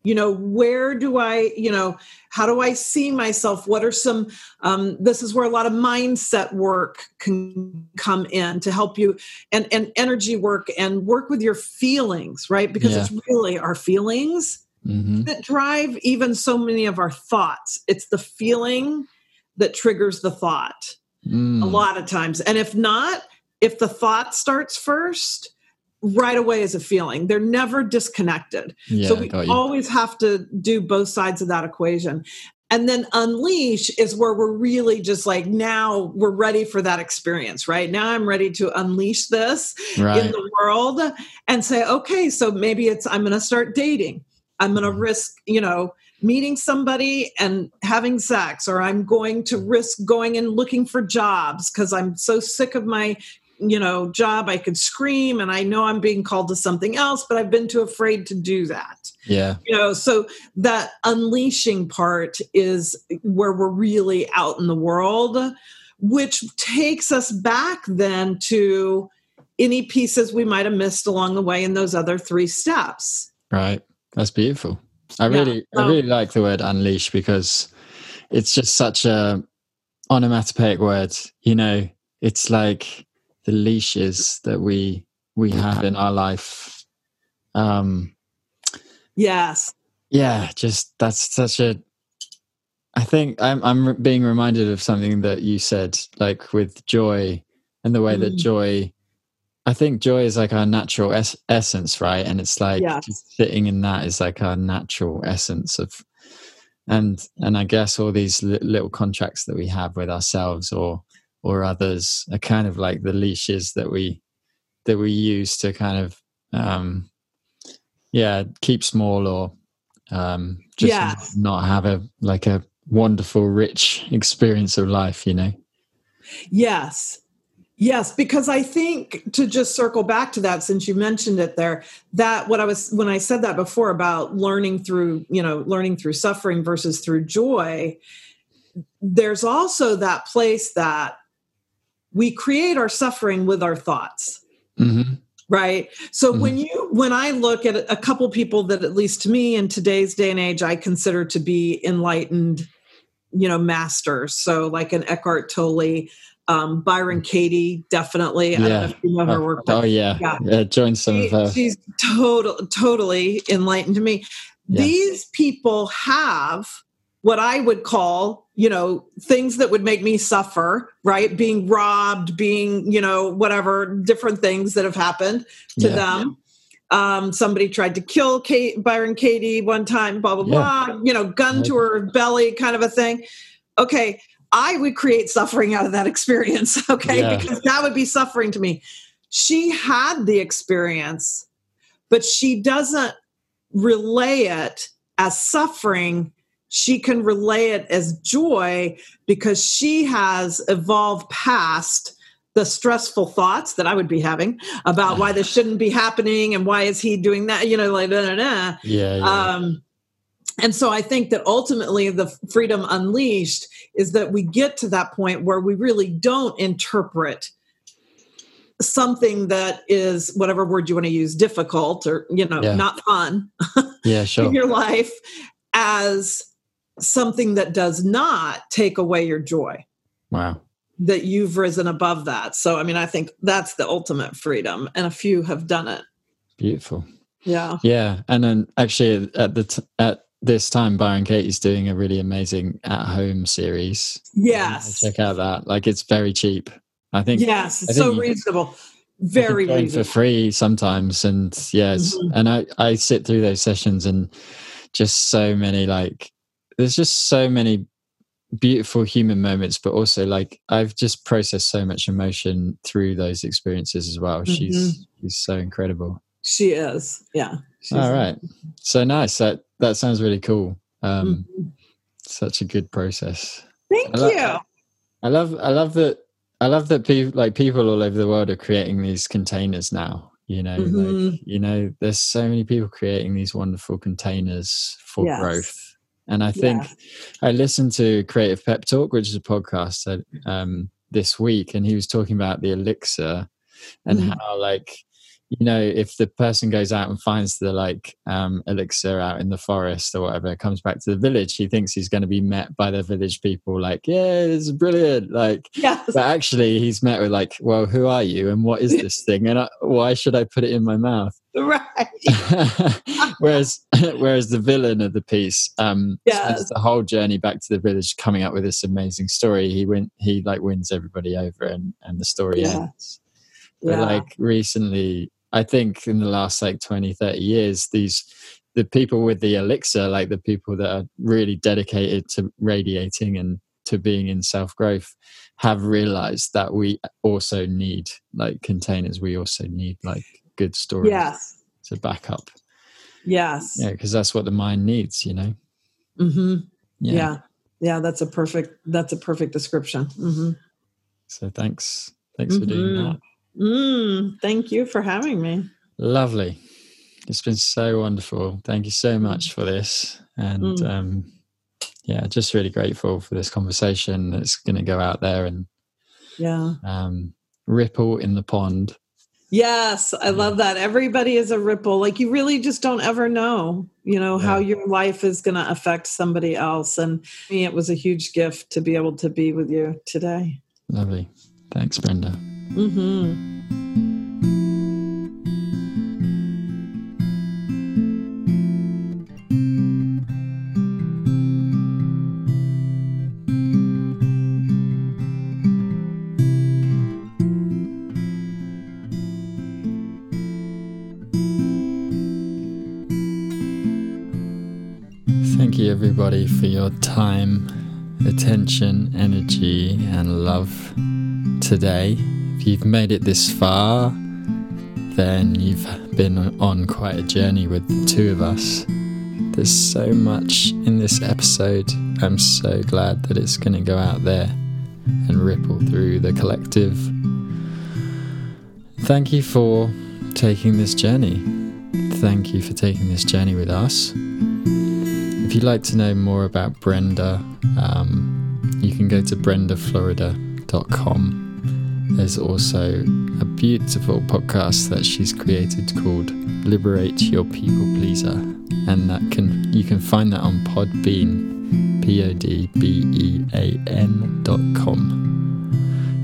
You know, where do I, you know, how do I see myself? What are some, um, this is where a lot of mindset work can come in to help you and, and energy work and work with your feelings, right? Because Yeah. it's really our feelings hmm that drive even so many of our thoughts. It's the feeling that triggers the thought Mm. a lot of times. And if not, if the thought starts first, right away is a feeling. They're never disconnected. Yeah, so we always have to do both sides of that equation. And then unleash is where we're really just like now we're ready for that experience, right? Now I'm ready to unleash this right. in the world and say, okay, so maybe it's I'm going to start dating. I'm going to Mhm. risk, you know, meeting somebody and having sex, or I'm going to risk going and looking for jobs because I'm so sick of my, you know, job. I could scream and I know I'm being called to something else, but I've been too afraid to do that. yeah, You know, so that unleashing part is where we're really out in the world, which takes us back then to any pieces we might have missed along the way in those other three steps. right. That's beautiful. I Yeah, really, I really like the word unleash because it's just such a onomatopoeic word. You know, it's like the leashes that we we have in our life. Um, Yes. yeah, just that's such a. I think I'm I'm being reminded of something that you said, like with joy and the way that Mm. joy. I think joy is like our natural es- essence, right? And it's like Yes. just sitting in that is like our natural essence of, and and I guess all these li- little contracts that we have with ourselves or or others are kind of like the leashes that we that we use to kind of um yeah keep small or um just Yes. not have a like a wonderful rich experience of life you know Yes. Yes, because I think to just circle back to that, since you mentioned it there, that what I was when I said that before about learning through, you know, learning through suffering versus through joy, there's also that place that we create our suffering with our thoughts mm-hmm. right so Mhm. when you when i look at a couple people that at least to me in today's day and age i consider to be enlightened you know masters so like an eckhart tolle um, byron katie definitely i don't Yeah. know if you know her oh, work oh, yeah Yeah. yeah join some She- of her she's total, totally enlightened to me. Yeah. These people have what I would call, you know, things that would make me suffer, right? Being robbed, being, you know, whatever, different things that have happened to Yeah. them. um, somebody tried to kill Kate, Byron Katie one time, blah, blah, yeah. blah, you know, gun to her belly kind of a thing. Okay, I would create suffering out of that experience, okay, yeah. because that would be suffering to me. She had the experience, but she doesn't relay it as suffering. She can relay it as joy because she has evolved past the stressful thoughts that I would be having about why this shouldn't be happening and why is he doing that, you know, like, da, da, da. Yeah, yeah. Um, and so I think that ultimately the freedom unleashed is that we get to that point where we really don't interpret something that is whatever word you want to use difficult or you know yeah. not fun yeah sure in your life as something that does not take away your joy wow that you've risen above that. So, I mean, I think that's the ultimate freedom, and a few have done it. Beautiful. Yeah. Yeah, and then actually at the t- at this time, Byron Katie's doing a really amazing at home series. Yes. check out that. Like, it's very cheap. I think. Yes, it's so reasonable. Very reasonable. for free sometimes, and yes, mm-hmm. and I I sit through those sessions and just so many like there's just so many beautiful human moments but also like i've just processed so much emotion through those experiences as well. Mm-hmm. she's she's so incredible. She is yeah. All right. So nice. That that sounds really cool. Um mm-hmm. such a good process. Thank I you. I love i love that i love that people like people all over the world are creating these containers now you know mm-hmm. like you know there's so many people creating these wonderful containers for yes. growth and I think yeah. I listened to Creative Pep Talk, which is a podcast that, um, this week, and he was talking about the elixir and mm. how, like, you know, if the person goes out and finds the like um, elixir out in the forest or whatever, comes back to the village, he thinks he's going to be met by the village people like, "Yeah, this is brilliant!" Like, yes. but actually, he's met with like, "Well, who are you, and what is this thing, and I, why should I put it in my mouth?" Right. whereas, whereas the villain of the piece um, yes. spends the whole journey back to the village, coming up with this amazing story. He win, he like wins everybody over, and and the story yeah. ends. But yeah. like recently, I think in the last like 20, 30 years, these the people with the elixir, like the people that are really dedicated to radiating and to being in self growth, have realized that we also need like containers. We also need like good stories yes. to back up. Yes. Yeah, because that's what the mind needs, you know. Mm-hmm. Yeah. yeah. yeah. that's a perfect that's a perfect description. Mm-hmm. So thanks. Thanks mm-hmm. for doing mm-hmm. that. Mm, thank you for having me. Lovely. It's been so wonderful. Thank you so much for this. And mm. um, yeah, just really grateful for this conversation that's going to go out there and yeah, um, ripple in the pond. Yes, I love that. Everybody is a ripple. Like you really just don't ever know, you know, yeah. how your life is going to affect somebody else. And me, it was a huge gift to be able to be with you today. Lovely. Thanks, Brenda. Mm-hmm. Thank you, everybody, for your time, attention, energy, and love today. If you've made it this far, then you've been on quite a journey with the two of us. There's so much in this episode. I'm so glad that it's going to go out there and ripple through the collective. Thank you for taking this journey. Thank you for taking this journey with us. If you'd like to know more about Brenda, um, you can go to brendaflorida.com there's also beautiful podcast that she's created called Liberate Your People Pleaser. And that can you can find that on Podbean, P O D B E A N dot com.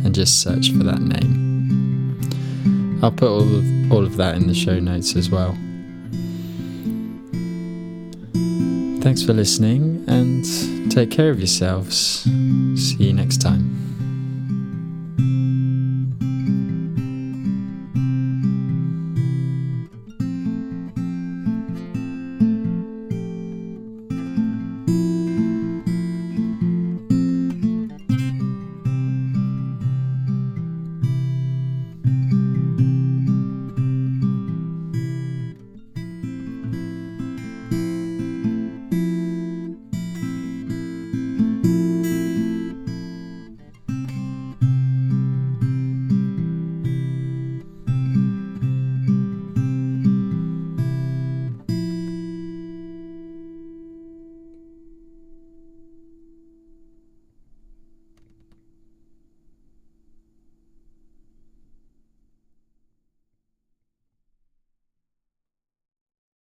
And just search for that name. I'll put all of all of that in the show notes as well. Thanks for listening and take care of yourselves. See you next time.